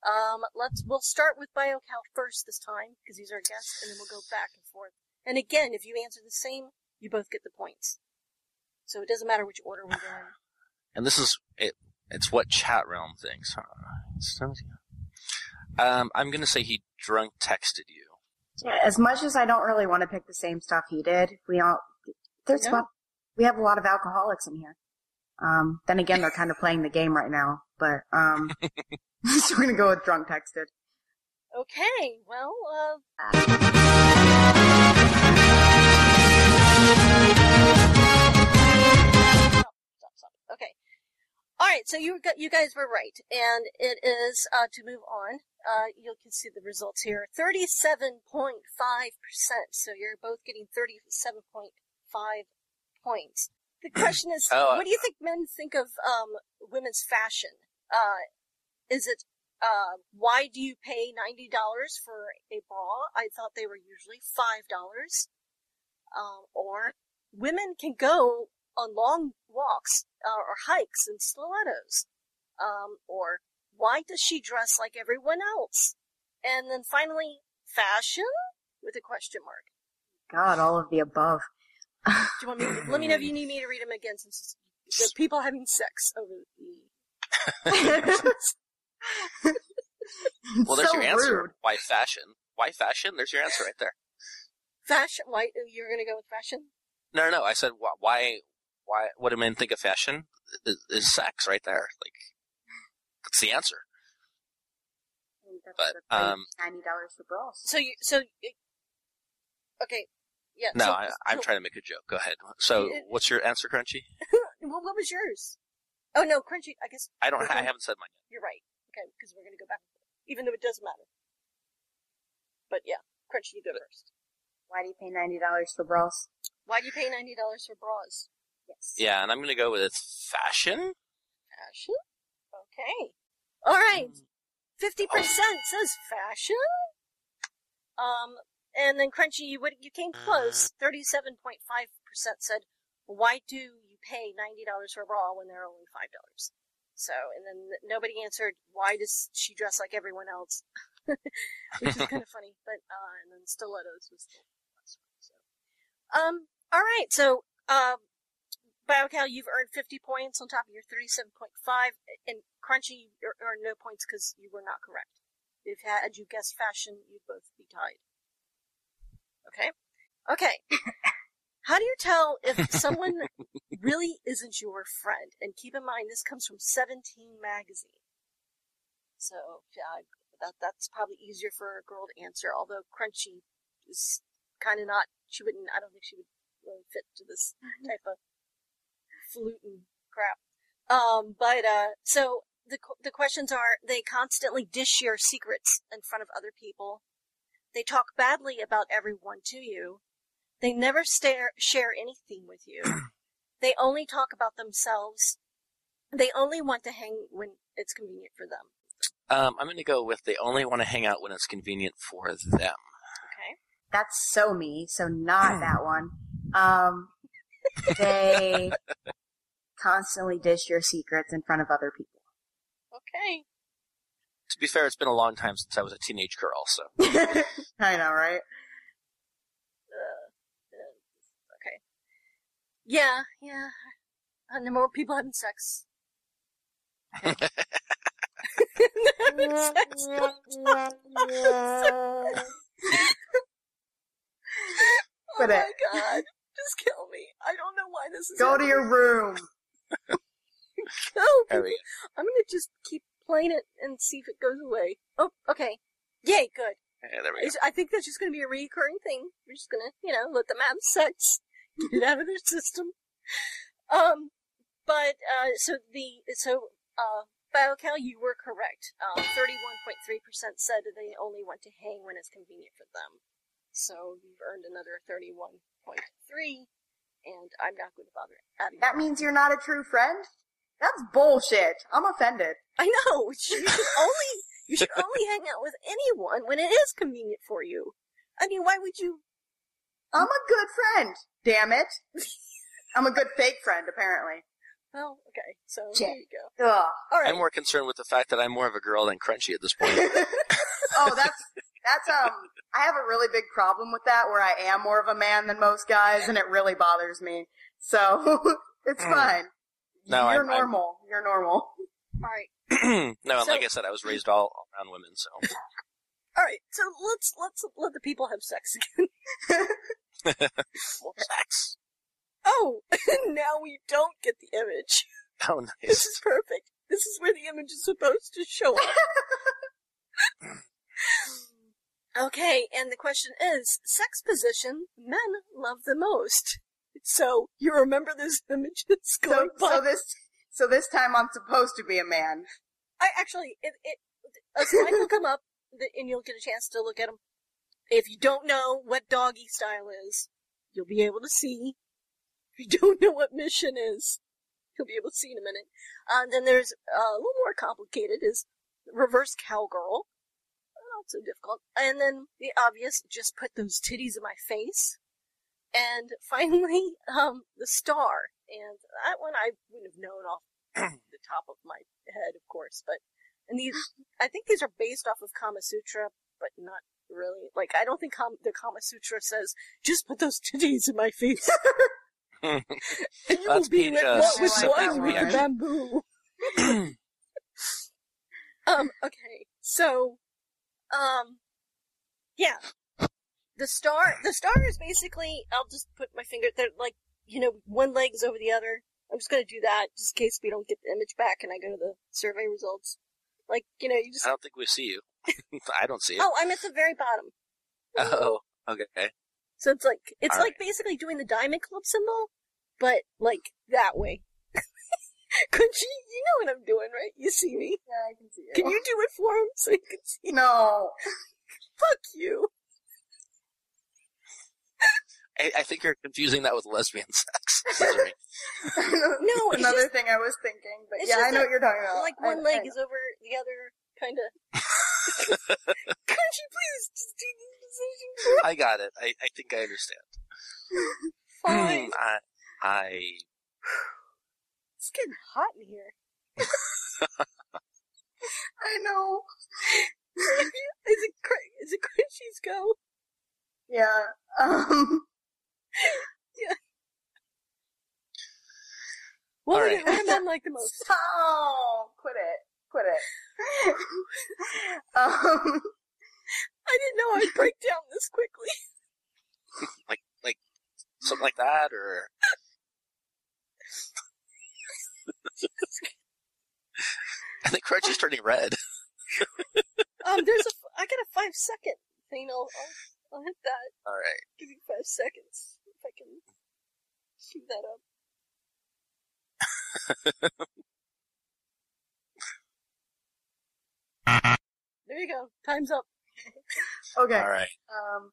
Um, let's we'll start with BioCal first this time because he's our guest, and then we'll go back and forth. And again, if you answer the same, you both get the points. So it doesn't matter which order we're going. And this is it. It's what chat realm thinks. Huh? Um, I'm gonna say he drunk texted you. Yeah, as much as I don't really want to pick the same stuff he did, we all there's Yeah. one, we have a lot of alcoholics in here. Um, then again, they're kind of playing the game right now, but um, so we're gonna go with drunk texted. Okay, well, uh, stop, stop, stop. Okay. All right, so you you guys were right, and it is uh, to move on. Uh, you can see the results here: thirty-seven point five percent. So you're both getting thirty-seven point five points. The question is, Oh, what do you think men think of um, women's fashion? Uh, is it uh, why do you pay ninety dollars for a bra? I thought they were usually five dollars. Um, or women can go on long walks uh, or hikes in stilettos. Um, or why does she dress like everyone else? And then finally, fashion with a question mark. God, all of the above. Do you want me? To, let me know if you need me to read them again, since it's the people having sex over the. Well, there's so your answer. rude. Why fashion? Why fashion? There's your answer right there. Fashion. Why you're gonna go with fashion? No, no, no. I said why? Why? What do men think of fashion? Is, is sex right there? Like that's the answer. But, um, ninety dollars for bras. So you, so, okay, yeah. No, so, I, I'm so- trying to make a joke. Go ahead. So, It- what's your answer, Crunchy? Well, what was yours? Oh no, Crunchy. I guess I don't. Okay. I haven't said mine yet. you're right. Okay, because we're gonna go back, even though it doesn't matter. But yeah, Crunchy, you go first. Why do you pay ninety dollars for bras? Why do you pay ninety dollars for bras? Yes. Yeah, and I'm gonna go with it's fashion. Fashion. Okay. All right. Fifty percent says fashion. Um, and then Crunchy, you would you came close. Thirty-seven point five percent said, "Why do you pay ninety dollars for a bra when they're only five dollars?" So, and then nobody answered, "Why does she dress like everyone else?" Which is kind of funny. But uh, and then stilettos was the last one. So, um, all right. So, um. BioCal, you've earned 50 points on top of your 37.5, and Crunchy, you earned no points because you were not correct. If had you guessed fashion, you'd both be tied. Okay? Okay. How do you tell if someone really isn't your friend? And keep in mind, this comes from 17 magazine. So that that's probably easier for a girl to answer. Although Crunchy is kind of not. She wouldn't. I don't think she would really fit to this mm-hmm. type of fluting crap. Um, but uh, so the the questions are: they constantly dish your secrets in front of other people. They talk badly about everyone to you. They never stare, share anything with you. they only talk about themselves. They only want to hang when it's convenient for them. Um, I'm going to go with they only want to hang out when it's convenient for them. Okay. That's so me, so not that one. Um, they constantly dish your secrets in front of other people. Okay. To be fair, it's been a long time since I was a teenage girl, so I know, right? Uh, uh, okay. Yeah, yeah. And the more people having sex. Okay. having sex. oh my it. god. Just kill me. I don't know why this is Go to your room. No, there we I'm gonna just keep playing it and see if it goes away. Oh, okay. Yay, good. go. Yeah, there we go. I think that's just gonna be a recurring thing. We're just gonna, you know, let them have sex, get it out of their system. Um, but, uh, so the, so, uh, BioCal, you were correct. Um, 31.3% said they only want to hang when it's convenient for them. So you've earned another 31.3, and I'm not going to bother adding That means you're not a true friend? That's bullshit. I'm offended. I know. You should only you should only hang out with anyone when it is convenient for you. I mean, why would you? I'm a good friend. Damn it. I'm a good fake friend, apparently. Well, okay. So Check. there you go. Ugh. All right. I'm more concerned with the fact that I'm more of a girl than Crunchy at this point. oh, that's that's um. I have a really big problem with that, where I am more of a man than most guys, and it really bothers me. So it's Mm. fine. No, You're I'm- I'm- normal. You're normal. All right. no, and So- like I said, I was raised all around women, so All right. So let's let's let the people have sex again. Well, sex. Oh, now we don't get the image. Oh, nice. This is perfect. This is where the image is supposed to show up. okay, and the question is, sex position men love the most. So you remember those images So, going by? so this so this time I'm supposed to be a man. I actually, it, it, a slide will come up, and you'll get a chance to look at them. If you don't know what doggy style is, you'll be able to see. If you don't know what mission is, you'll be able to see in a minute. Uh, then there's uh, a little more complicated is reverse cowgirl. Not so difficult. And then the obvious, just put those titties in my face. And finally, um, the star. And that one I wouldn't have known off the top of my head, of course, but and these I think these are based off of Kama Sutra, but not really. Like I don't think Kam- the Kama Sutra says just put those titties in my face. and you That's will be with, what, with six one with bamboo. um. Okay. So, um, yeah. The star. The star is basically. I'll just put my finger. They're like you know, one leg is over the other. I'm just gonna do that just in case we don't get the image back and I go to the survey results. Like, you know, you just. I don't think we see you. I don't see it. Oh, I'm at the very bottom. Oh, okay. So it's like it's All like basically doing the diamond club symbol, but like that way. Couldn't you? You know what I'm doing, right? You see me. Yeah, I can see it. Can you do it for him so you can see? No. Fuck you. I, I think you're confusing that with lesbian sex. Sorry. No, it's another just- thing I was thinking, but yeah, I know that, what you're talking about. Like I- one leg I- is over the other, kind of. Couldn't you please just do this position? I got it. I, I think I understand. Fine. I, I, It's getting hot in here. I know. Is it cra- is it Crunchy's go? Yeah. Um. What All would right. it- what am like the most? Oh, quit it. Quit it. um. I didn't know I'd break down this quickly. like, like, something like that, or I think Crunchy's turning red. um, there's a. I got a five second thing. I'll, I'll, I'll hit that. All right. Give you five seconds if I can shoot that up. there you go. Time's up. Okay. All right. Um,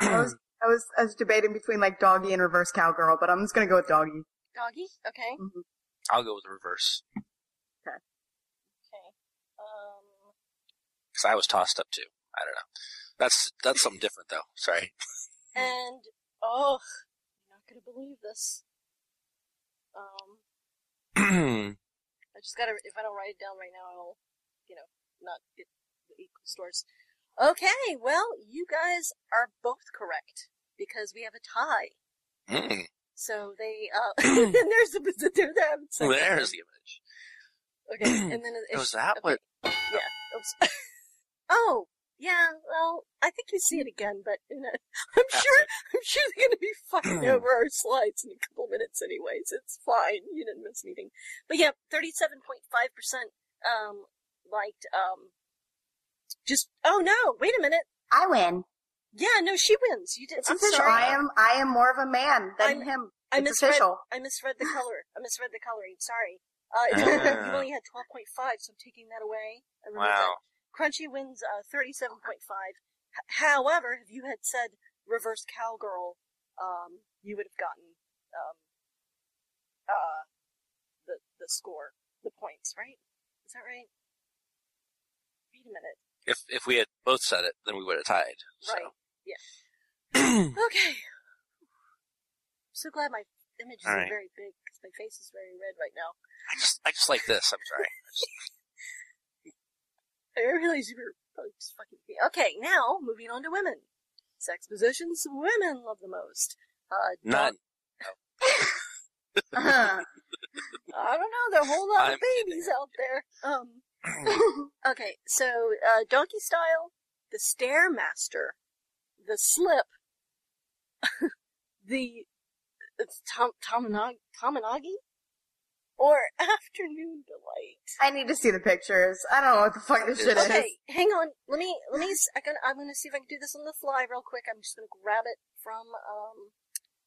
I was, I was, I was debating between like doggy and reverse cowgirl, but I'm just gonna go with doggy. Doggy. Okay. I'll go with the reverse Okay. Okay. Um. because I was tossed up too. I don't know. That's that's something different though. Sorry. And oh, you're not gonna believe this. Um. I just gotta. If I don't write it down right now, I'll, you know, not get the equal scores. Okay. Well, you guys are both correct because we have a tie. Mm, So they. uh And there's the. There, there, there's the image. Okay, and then it, Was that okay. what? Yeah. Oops. oh, yeah. Well, I think you see it again, but you know, I'm That's sure it. I'm sure they're going to be fighting over our slides in a couple minutes, anyways. It's fine. You didn't miss anything. But yeah, thirty-seven point five percent um liked um just. Oh no! Wait a minute. I win. Yeah, no, she wins. You did. It's I'm official. sorry. I am, I am more of a man than I'm- him. I it's misread. official. I misread the color. I misread the coloring. Sorry. Uh, Ah. you only had twelve point five, so I'm taking that away. I removed that. Crunchy wins uh, 37.5. H- however, if you had said reverse cowgirl, um, you would have gotten um, uh, the the score, the points, right? Is that right? Wait a minute. If if we had both said it, then we would have tied. So. Right. Yeah. Okay. I'm so glad my image isn't All right. very big because my face is very red right now. I just I just like this. I'm sorry. I realize you were probably just fucking me. Okay, now moving on to women. Sex positions women love the most. Uh, None. Uh-huh. I don't know. There are a whole lot I'm of babies out there. Um. Okay, so uh, donkey style, the stairmaster, the slip, the it's tom tomonagi, tomonagi, or afternoon delight. I need to see the pictures. I don't know what the fuck this shit is. Okay, hang on. Let me let me. s- I can, I'm gonna see if I can do this on the fly real quick. I'm just gonna grab it from. Um,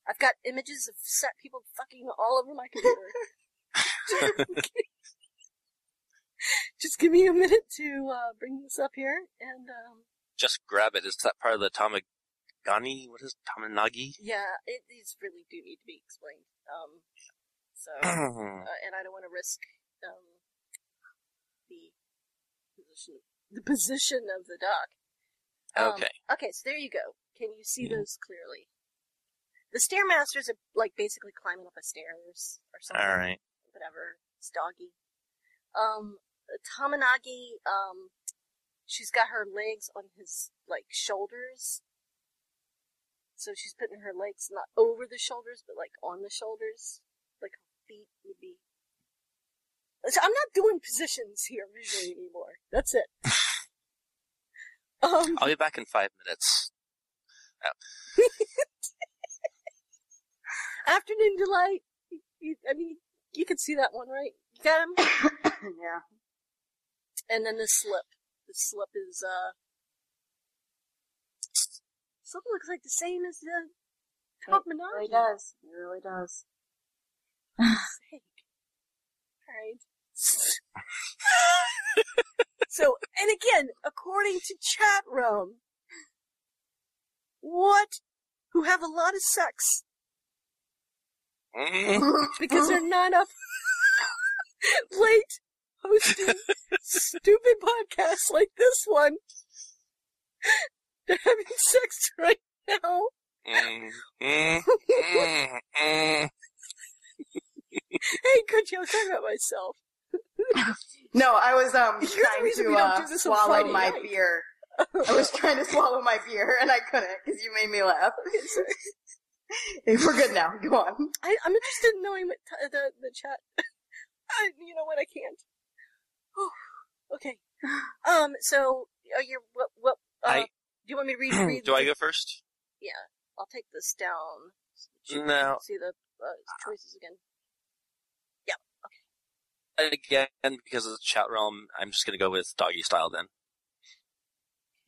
I've got images of set people fucking all over my computer. just give me a minute to uh, bring this up here, and um, Just grab it. Is that part of the Tamagani? What is Tamanagi? yeah, it, these really do need to be explained. Um, so, uh, and I don't want to risk um, the position the position of the dock. Um, okay. Okay, so there you go. Can you see Yeah. those clearly? The stairmasters are like basically climbing up a stairs or something. All right. Whatever. It's doggy. Um, Tamanagi, um, she's got her legs on his like shoulders. So she's putting her legs not over the shoulders, but like on the shoulders, feet would be. So I'm not doing positions here visually anymore. That's it. um, I'll be back in five minutes. Afternoon delight. You- you- I mean, you can see that one, right? You got him. yeah. And then the slip. The slip is uh. Slip looks like the same as the top It really Minaj. does. It really does. Sake. Alright. so, and again, according to chat room, what? Who have a lot of sex because they're not up late hosting stupid podcasts like this one. They're having sex right now. Hey, Crunchy, I was talking about myself. No, I was um You're trying to uh, do this on swallow my night. beer. I was trying to swallow my beer and I couldn't because you made me laugh. Hey, We're good now. Go on. I, I'm interested in knowing what t- the the chat. I, you know what? I can't. okay. Um. So, are you what? What? Uh, I- do you want me to read? read Do I go first? Yeah, I'll take this down. so you can No. See the uh, choices again. Again, because of the chat realm, I'm just gonna go with doggy style then.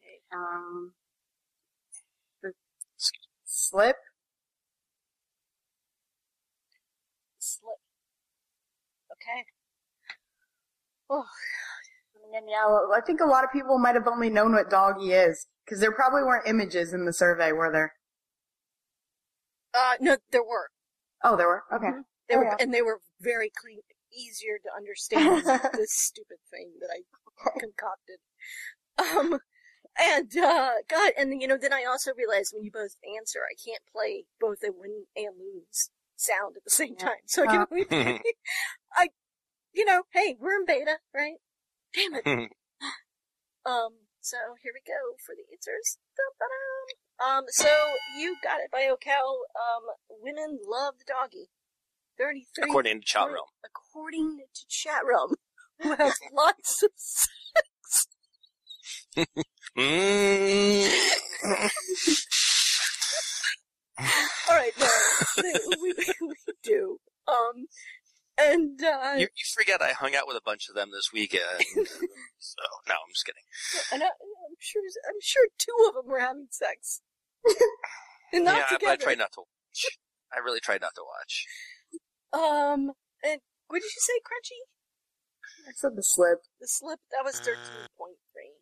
Okay. Um, the slip. Slip. Okay. Oh, And then, yeah, I think a lot of people might have only known what doggy is because there probably weren't images in the survey, were there? uh, no, there were. Oh, there were. Okay. Mhm. They Oh, were, yeah. and they were very clean, easier to understand this stupid thing that I concocted. Um, and, uh, God, and you know, then I also realized when you both answer, I can't play both a win and lose sound at the same Yeah. time. So I can only play, I, you know, hey, we're in beta, right? Damn it. Um, so here we go for the answers. Dum-ba-dum. Um, so you got it BioCal. Um, women love the doggy. 33. According to Chat Realm. According to chat realm, who have lots of sex. Mm. All right, no, we, we, we do. Um, and uh, you, you forget I hung out with a bunch of them this weekend. so, no, I'm just kidding. and I, I'm sure, I'm sure two of them were having sex, and not yeah, but I together. tried not to watch. I really tried not to watch. Um, and what did you say, Crunchy? I said the slip. The slip that was thirteen point three.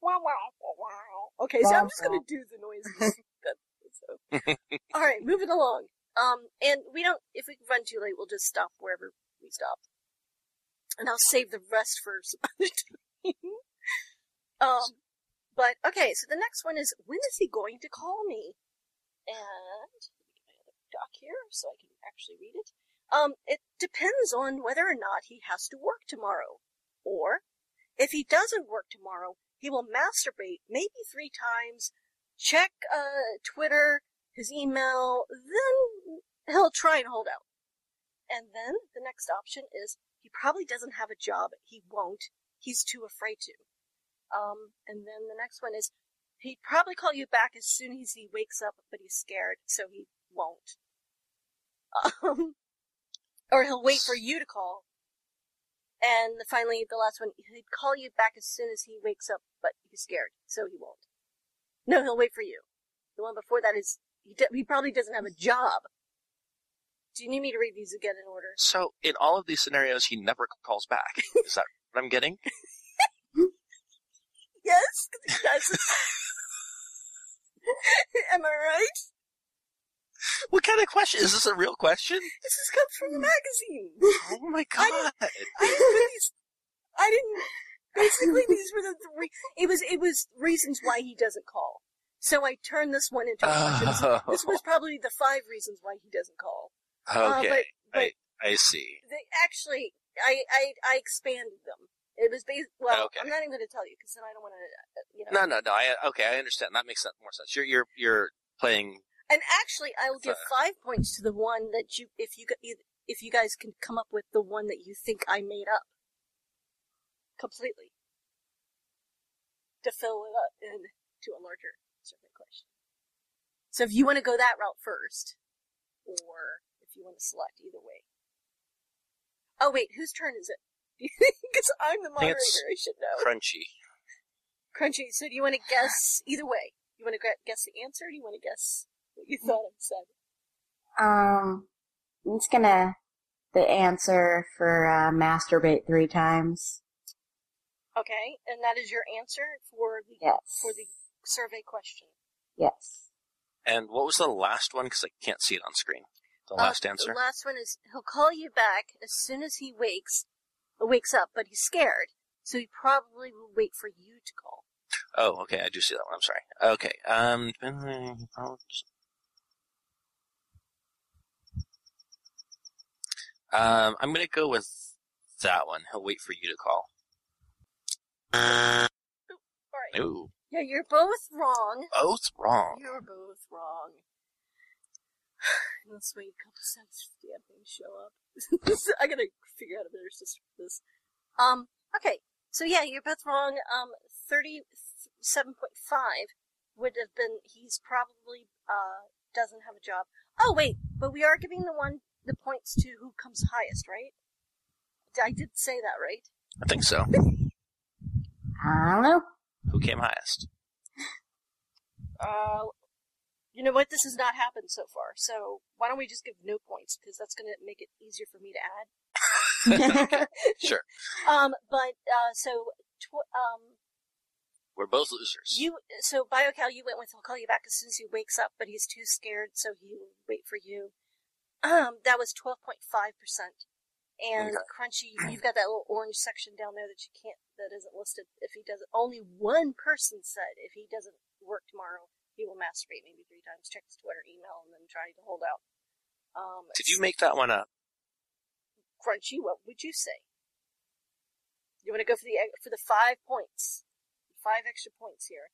Wow, wow, wow, wow. Okay, so I'm just gonna do the noises. That- so. All right, moving along. Um, and we don't. If we run too late, we'll just stop wherever we stop. and I'll save the rest for some other time. um, but okay. So the next one is when is he going to call me? And let me get my other doc here so I can actually read it. Um, it depends on whether or not he has to work tomorrow. Or, if he doesn't work tomorrow, he will masturbate maybe three times, check, uh, Twitter, his email, then he'll try and hold out. And then the next option is he probably doesn't have a job. He won't. He's too afraid to. Um, and then the next one is he'd probably call you back as soon as he wakes up, but he's scared, so he won't. Um, or he'll wait for you to call. And finally, the last one, he'd call you back as soon as he wakes up, but he's scared, so he won't. No, he'll wait for you. The one before that is, he, d- he probably doesn't have a job. Do you need me to read these again in order? So, in all of these scenarios, he never calls back. Is that what I'm getting? Yes, 'cause he doesn't. Am I right? What kind of question? Is this a real question? This has come from the magazine. Oh my I god. I didn't these. I didn't. Basically, these were the three. It was it was reasons why he doesn't call. So I turned this one into a question. This- Oh. This was probably the five reasons why he doesn't call. Uh, Okay. but but I see. they actually, I I I expanded them. It was based. Well, Okay. I'm not even going to tell you because then I don't want to. You know. No, no, no. I okay. I understand. That makes more sense. You're you're you're playing. And actually, I will give five points to the one that you, if you, if you guys can come up with the one that you think I made up completely to fill it up into a larger survey question. So if you want to go that route first, or if you want to select either way. Oh wait, whose turn is it? Because I'm the moderator, it's I should know. Crunchy. Crunchy, so do you want to guess either way? You want to guess the answer, or do you want to guess you thought I said? Um, I'm just gonna the answer for uh, masturbate three times. Okay, and that is your answer for the Yes. for the survey question. Yes. And what was the last one? Because I can't see it on screen. The Uh, last answer. The last one is he'll call you back as soon as he wakes wakes up, but he's scared, so he probably will wait for you to call. Oh, okay. I do see that one. I'm sorry. Okay. Um. Um. I'm gonna go with that one. He'll wait for you to call. All right. Ooh. Yeah, you're both wrong. Both wrong. You're both wrong. Let's wait a couple seconds for the thing to show up. I gotta figure out a better system for this. Um, okay. So yeah, you're both wrong. Um, 37.5 would have been, he's probably, uh, doesn't have a job. Oh wait, but we are giving the one, the points to who comes highest, right? I did say that, right? I think so. I don't know. Who came highest? Uh, you know what? This has not happened so far. So why don't we just give no points because that's going to make it easier for me to add. Sure. Um, but uh, so tw- um, We're both losers. you so BioCal, you went with he'll call you back as soon as he wakes up, but he's too scared, so he will wait for you. Um, that was twelve point five percent. And Okay. Crunchy, you've got that little orange section down there that you can't, that isn't listed. If he doesn't, only one person said if he doesn't work tomorrow, he will masturbate maybe three times, check his Twitter, email, and then try to hold out. Um, Did you make that one up? Crunchy, what would you say? You want to go for the for the five points, five extra points here.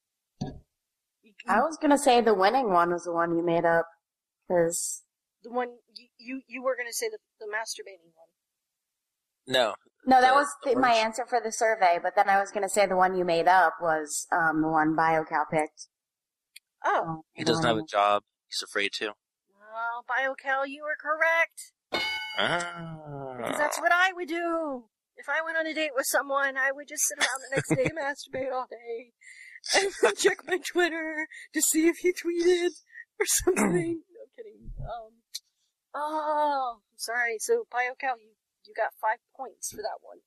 You, I was gonna say the winning one was the one you made up, because the one you you, you were going to say the the masturbating one. No. no, that The- was the the, my answer for the survey. But then I was gonna say the one you made up was um the one BioCal picked. Oh, He doesn't have a um, job. He's afraid to. oh, BioCal, you were correct. Because Ah. that's what I would do. If I went on a date with someone, I would just sit around the next day, and masturbate all day, and then check my Twitter to see if he tweeted or something. no kidding. Um, oh, sorry. So, BioCal, you, you got five points for that one.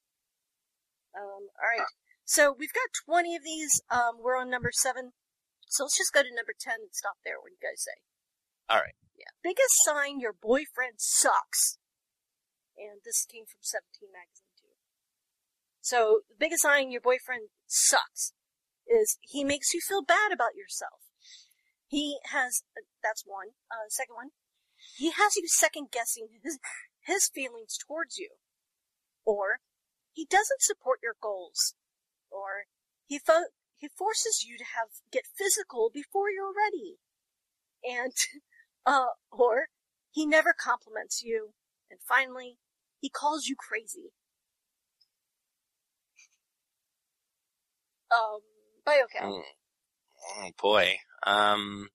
Um, alright. So, we've got 20 of these. Um, we're on number 7. So, let's just go to number 10 and stop there. What do you guys say? All right. Yeah. Biggest sign your boyfriend sucks. And this came from 17 magazine too. So, the biggest sign your boyfriend sucks is he makes you feel bad about yourself. He has, uh, that's one. Uh, second one, he has you second guessing his, his feelings towards you. Or, he doesn't support your goals. Or, he fo- he forces you to have, get physical before you're ready. And, uh, or, he never compliments you. And finally, he calls you crazy. Um, BioCal. Mm. Oh, boy. Um,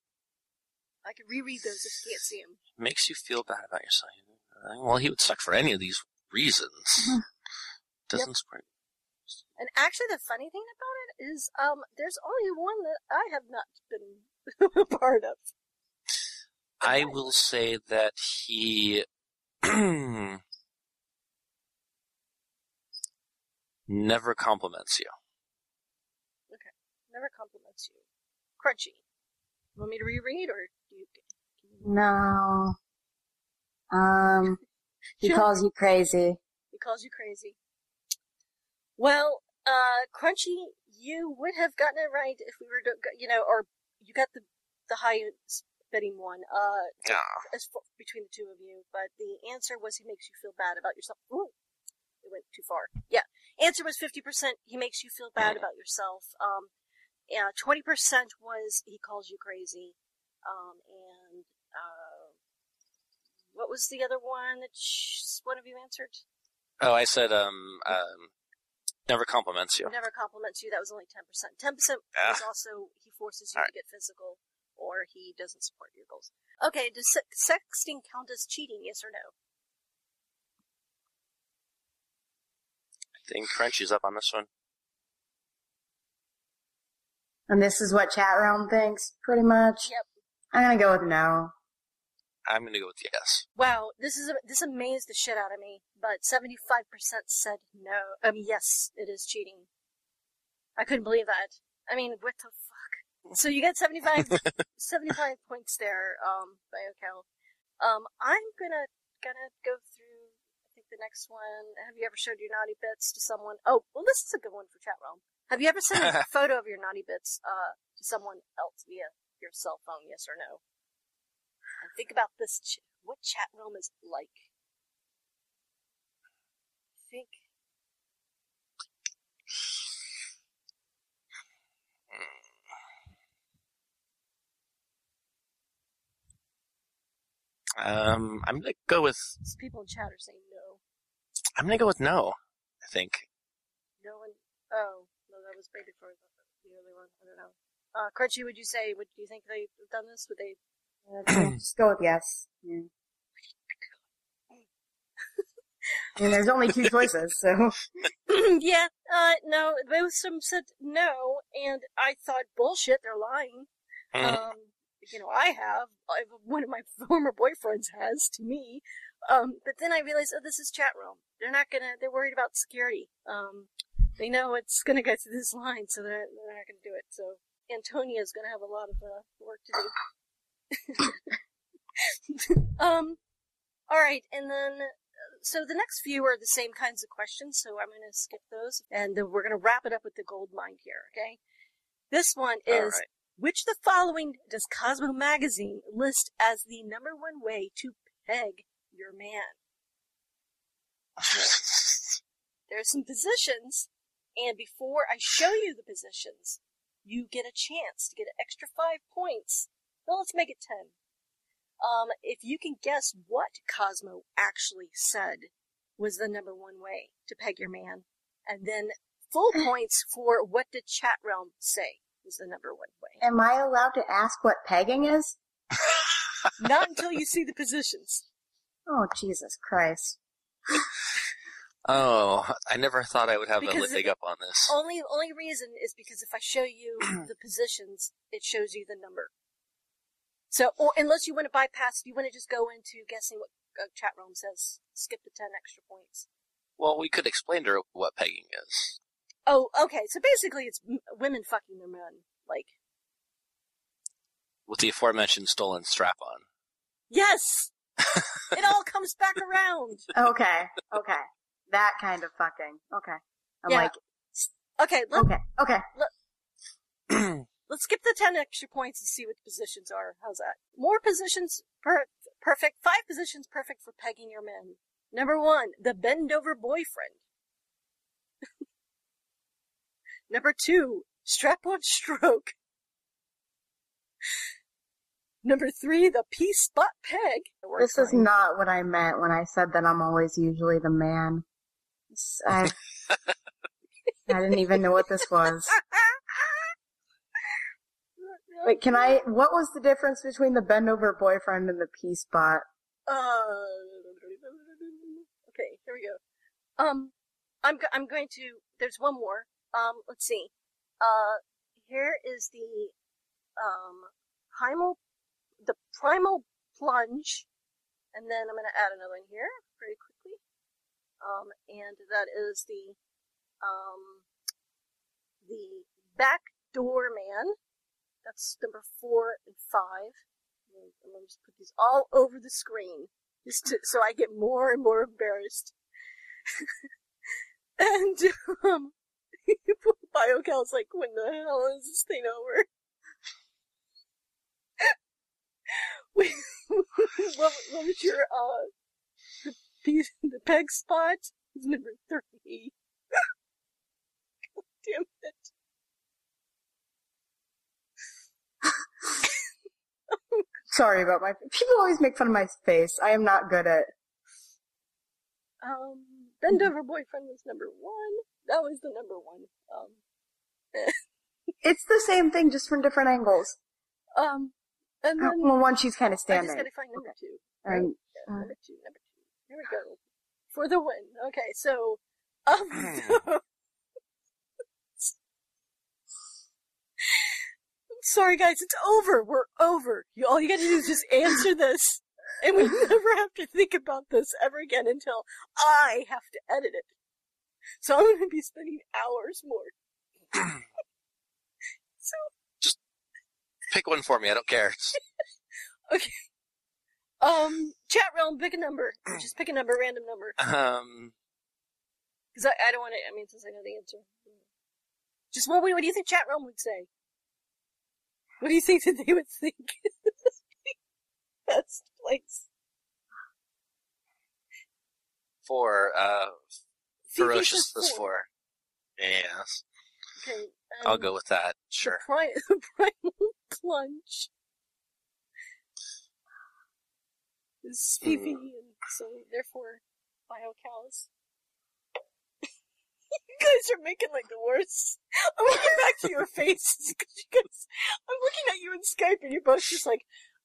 I can reread those if you can't see them. Makes you feel bad about yourself. Well, he would suck for any of these reasons. Doesn't support. And actually, the funny thing about it is, um, there's only one that I have not been a part of. I will say that he never compliments you. Okay. Never compliments you. Crunchy. Want me to reread, or? No. Um, he Sure. calls you crazy. He calls you crazy. Well, uh, Crunchy, you would have gotten it right if we were to, you know, or you got the the highest betting one. Uh, Ah. as for, between the two of you, but the answer was he makes you feel bad about yourself. Ooh, it went too far. Yeah, answer was fifty percent. He makes you feel bad about yourself. Um, yeah, twenty percent was he calls you crazy. Um, and what was the other one that sh- one of you answered? Oh, I said um um never compliments you. Never compliments you. That was only ten percent. Ten percent Ah. was also he forces you All to get physical, or he doesn't support your goals. Okay, does se- sexting count as cheating? Yes or no? I think Crunchy's up on this one. And this is what chat realm thinks, pretty much. Yep. I'm gonna go with no. I'm gonna go with yes. Wow, this is this amazed the shit out of me. But seventy five percent said no. I mean, yes, it is cheating. I couldn't believe that. I mean, what the fuck? So you got 75, 75 points there, um, by. Um, I'm gonna gonna go through. I think the next one. Have you ever showed your naughty bits to someone? Oh, well, this is a good one for chat realm. Have you ever sent a photo of your naughty bits uh, to someone else via your cell phone? Yes or no? And think about this. Ch- what chat realm is like? Think. Um, I'm gonna go with These people in chat are saying no. I'm gonna go with no. I think. No one. Oh, no, that was baited for the, the other one. I don't know. Uh, Crunchy, would you say? Would do you think they've done this? Would they? Uh, Just go with yes. Yeah. I mean, there's only two choices, so. yeah. Uh, no. Most of them said no, and I thought bullshit. They're lying. Mhm. Um, you know, I have. I, one of my former boyfriends has to me. Um, but then I realized, oh, this is chat room. They're not gonna. They're worried about security. Um, they know it's gonna go through this line, so they're they're not gonna do it. So Antonia's gonna have a lot of uh, work to do. um, all right, and then so the next few are the same kinds of questions, so I'm going to skip those, and then we're going to wrap it up with the gold mine here, okay? This one is, right. which the following does Cosmo Magazine list as the number one way to peg your man? There are some positions, and before I show you the positions, you get a chance to get an extra five points. Well, let's make it ten. Um, if you can guess what Cosmo actually said was the number one way to peg your man, and then full points for what did Chat Realm say was the number one way. Am I allowed to ask what pegging is? Not until you see the positions. Oh, Jesus Christ. Oh, I never thought I would have Because a leg up on this. Only only reason is because if I show you the positions, it shows you the number. So, or unless you want to bypass, you want to just go into guessing what uh, chat room says, skip the ten extra points. Well, we could explain to her what pegging is. Oh, okay. So basically, it's m- women fucking their men. Like, With the aforementioned stolen strap on. yes, it all comes back around. Okay, okay. That kind of fucking. Okay. I'm Yeah. like, Okay, let, okay, okay. let's skip the ten extra points and see what the positions are. How's that? More positions per- perfect. Five positions perfect for pegging your men. Number one, the bend over boyfriend. Number two, strap on stroke. Number three, the P spot peg. This is not what I meant when I said that I'm always usually the man. I, I didn't even know what this was. Wait, can I, what was the difference between the bend over boyfriend and the P spot? Uh, okay, here we go. Um, I'm I'm going to. There's one more. Um, let's see. Uh, here is the um primal, the primal plunge, and then I'm going to add another one here very quickly. Um, and that is the um the back door man. That's number four and five. I'm going to just put these all over the screen, just to, so I get more and more embarrassed. and um, BioCal's like, when the hell is this thing over? Wait, what, what was your uh the piece, the peg spot? Is number three. God damn it! Sorry about my, people always make fun of my face. I am not good at, Um, bend over boyfriend was number one. That was the number one. Um, it's the same thing just from different angles. um, and Uh, then Well, one she's kind of standing. I just standing. gotta find number two. And, Yeah, uh, number two, number two. Here we go. For the win. Okay, so, um, sorry guys, it's over. We're over. You, all you gotta do is just answer this. And we never have to think about this ever again until I have to edit it. So I'm gonna be spending hours more. so, Just Pick one for me. I don't care. Okay. Um, chat realm, pick a number. Just pick a number, random number. Um, Because I, I don't want to, I mean, since I know the answer. Just what, what do you think chat realm would say? What do you think that they would think? Best place. For, Uh, ferocious this four. Yes, Okay. Um, I'll go with that. Sure. The, pri- the primal plunge. Is Fifi, Hmm. and so therefore, bio cows. You guys are making like the worst. I'm looking back to your faces because you guys. I'm looking at you in Skype and you're both just like,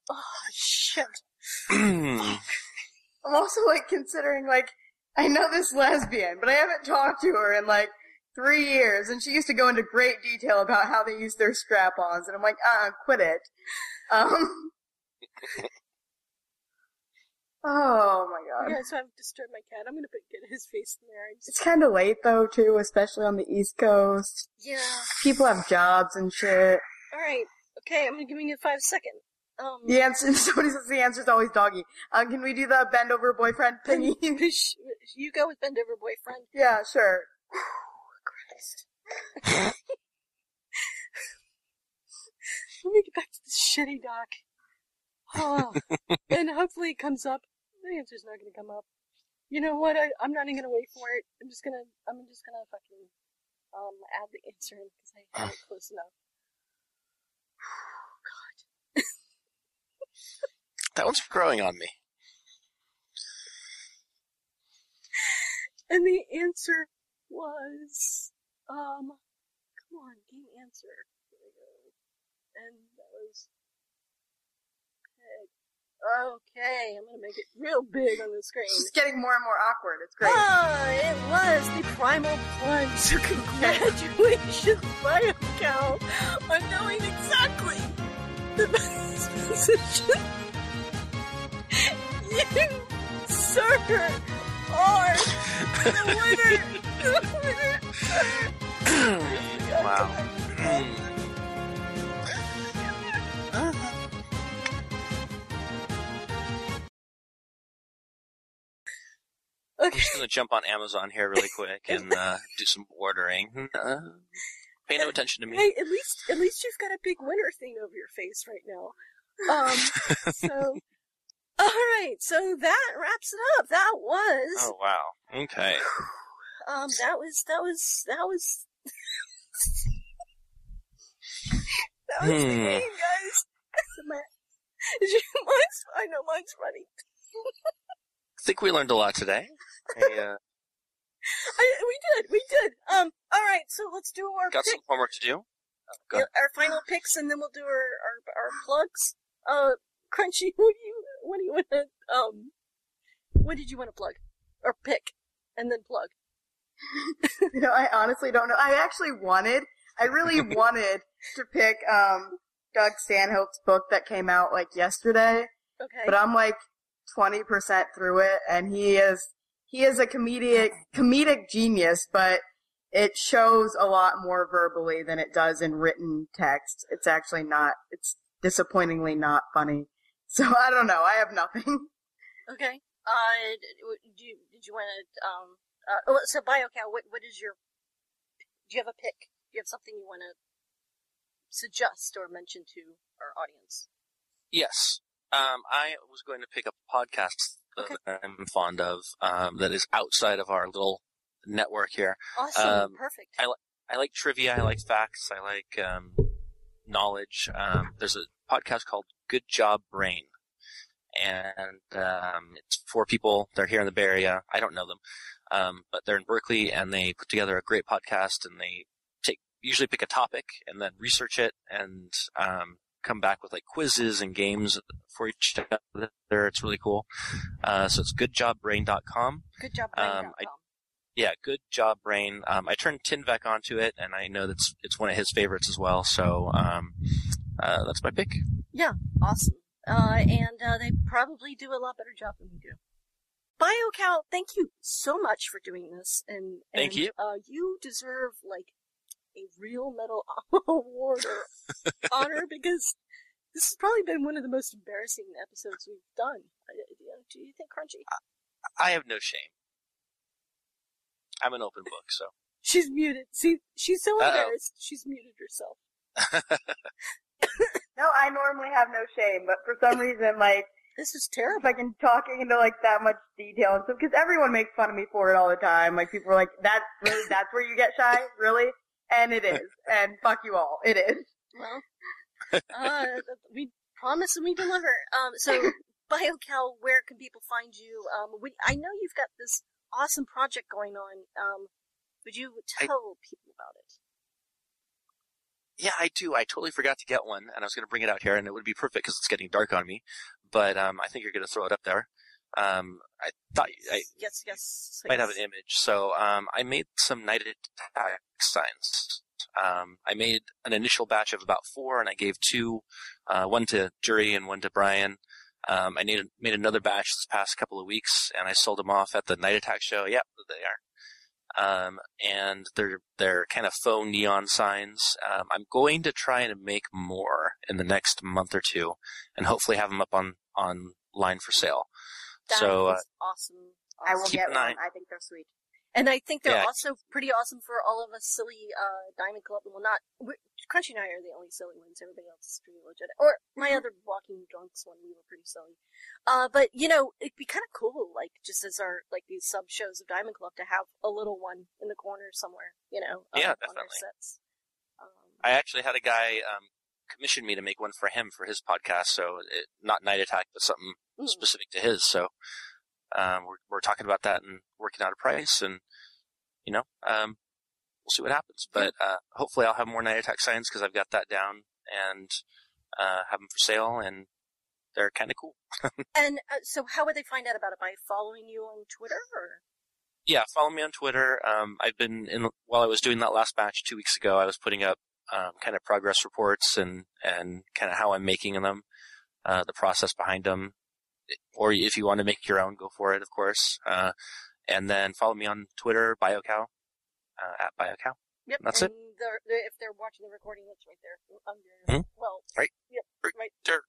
oh shit. I'm also like considering like, I know this lesbian, but I haven't talked to her in like three years, and she used to go into great detail about how they use their strap-ons, and I'm like, uh, quit it. Um, oh my god. Yeah, so I've disturbed my cat. I'm gonna put, get his face in there. It's kind of late though, too, especially on the East Coast. yeah. People have jobs and shit. All right. Okay, I'm gonna give you five seconds. Um, The answer, somebody says the answer is always doggy. Uh, can we do the bend over boyfriend thingy? You go with bend over boyfriend. yeah, sure. Christ. Let me get back to this shitty doc. Oh, and hopefully it comes up. The answer's not gonna come up. You know what? I, I'm not even gonna wait for it. I'm just gonna, I'm just gonna fucking, um, add the answer in because I have it close enough. God. that one's growing on me. And the answer was, um, come on, game answer. Here we go. And that was. Okay, I'm gonna make it real big on the screen. It's getting more and more awkward. It's great. Ah, it was the primal plunge. So congratulations, BioCal, on knowing exactly the best position. You, sir, are the winner. The winner, sir. Wow. I'm just gonna jump on Amazon here really quick and uh, do some ordering. Uh, pay no attention to me. Hey, at least at least you've got a big winner thing over your face right now. Um, so, all right, so that wraps it up. That was Oh wow. Okay. um, that was that was that was that was the Hmm. game, guys. My- mine's, I know mine's funny. I think we learned a lot today. I uh, I, we did, we did. Um, all right, so let's do our got pick, some homework to do. Oh, go ahead. our final picks, and then we'll do our our, our plugs. Uh, Crunchy, what do you what do you want to um, what did you want to plug or pick, and then plug? You know, I honestly don't know. I actually wanted, I really wanted to pick, um, Doug Stanhope's book that came out like yesterday, Okay. but I'm like 20% through it and he is, he is a comedic, comedic genius, but it shows a lot more verbally than it does in written text. It's actually not, it's disappointingly not funny. So I don't know. I have nothing. Okay. Uh, d- w- do you, did you want to, um, uh, oh, so BioCal, what, what is your, do you have a pick? Do you have something you want to suggest or mention to our audience? Yes. Um, I was going to pick up a podcast Okay. that I'm fond of um, that is outside of our little network here. Awesome. Um, Perfect. I like trivia. I like facts. I like um, knowledge. Um, there's a podcast called Good Job Brain, and um, it's four people. They're here in the Bay Area. I don't know them, um, but they're in Berkeley, and they put together a great podcast. And they take usually pick a topic and then research it and um, come back with like quizzes and games for each other. It's really cool. Uh, so it's goodjobbrain.com Good job, um. I- yeah, good job, Brain. Um, I turned Tinvec onto it, and I know that's it's one of his favorites as well. So um, uh, that's my pick. Yeah, awesome. Uh, and uh, they probably do a lot better job than we do. BioCal, thank you so much for doing this, and, and Thank you. Uh, you deserve like a real medal award or honor because this has probably been one of the most embarrassing episodes we've done. Uh, Do you think, Crunchy? I have no shame. I'm an open book, so She's muted. See, she's so Uh-oh. embarrassed. She's muted herself. No, I normally have no shame, but for some reason, like, This is terrible. I can talking into like that much detail and stuff, because everyone makes fun of me for it all the time. Like people are like, "That really? That's where you get shy, really?" And it is. And fuck you all, it is. Well, uh, we promise and we deliver. Um, so, BioCal, where can people find you? Um, we, I know you've got this awesome project going on. Um, would you I- tell people about it? yeah, I do. I totally forgot to get one, and I was going to bring it out here, and it would be perfect because it's getting dark on me. But um, I think you're going to throw it up there. Um, I thought I yes, yes. might have an image. So um, I made some night attack signs. Um, I made an initial batch of about four, and I gave two, uh, one to Jury and one to Brian. Um, I made, made another batch this past couple of weeks, and I sold them off at the night attack show. Yep, they are. Um, and they're they're kind of faux neon signs. Um, I'm going to try and make more in the next month or two, and hopefully have them up on online for sale. That so uh, is awesome. I will. Keep get an one. eye- I think they're sweet. And I think they're Yeah. also pretty awesome for all of us silly uh, Diamond Club. Well, not Crunchy and I are the only silly ones. Everybody else is pretty legit. Or my Mm-hmm. other Walking Drunks one, we were pretty silly. Uh, but you know, it'd be kind of cool, like just as our like these sub shows of Diamond Club, to have a little one in the corner somewhere. You know, um, Yeah, on our definitely. sets. Um, I actually had a guy um, commission me to make one for him for his podcast. So it, not Night Attack, but something mm. specific to his. So um, we're we're talking about that and working out a price, and you know, um, we'll see what happens. But uh, hopefully, I'll have more Night Attack signs because I've got that down and uh, have them for sale, and they're kind of cool. And uh, so, how would they find out about it? By following you on Twitter, or Yeah, follow me on Twitter. Um, I've been in while I was doing that last batch two weeks ago. I was putting up um, kind of progress reports and and kind of how I'm making them, uh, the process behind them. Or if you want to make your own, go for it, of course. Uh, and then follow me on Twitter, BioCal, uh, at BioCal. yep. That's and it. They're, they're, if they're watching the recording, it's right there under. Mhm. Well, Right. Yep. Right Right there.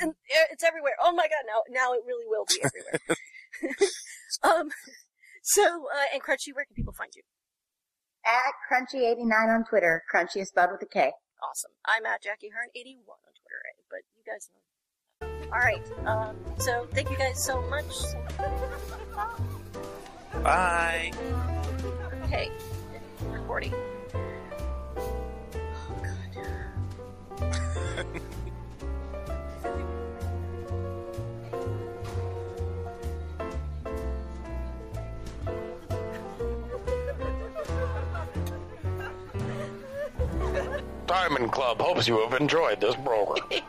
And it's everywhere. Oh my god! Now, now it really will be everywhere. um. So, uh, and Crunchy, where can people find you? At Crunchy89 on Twitter. Crunchy is spelled with a K. Awesome. I'm at Jackie Hearn eighty one on Twitter, but you guys know. All right. Um. So, thank you guys so much. Bye. Okay. Recording. Oh god. Diamond Club hopes you have enjoyed this program.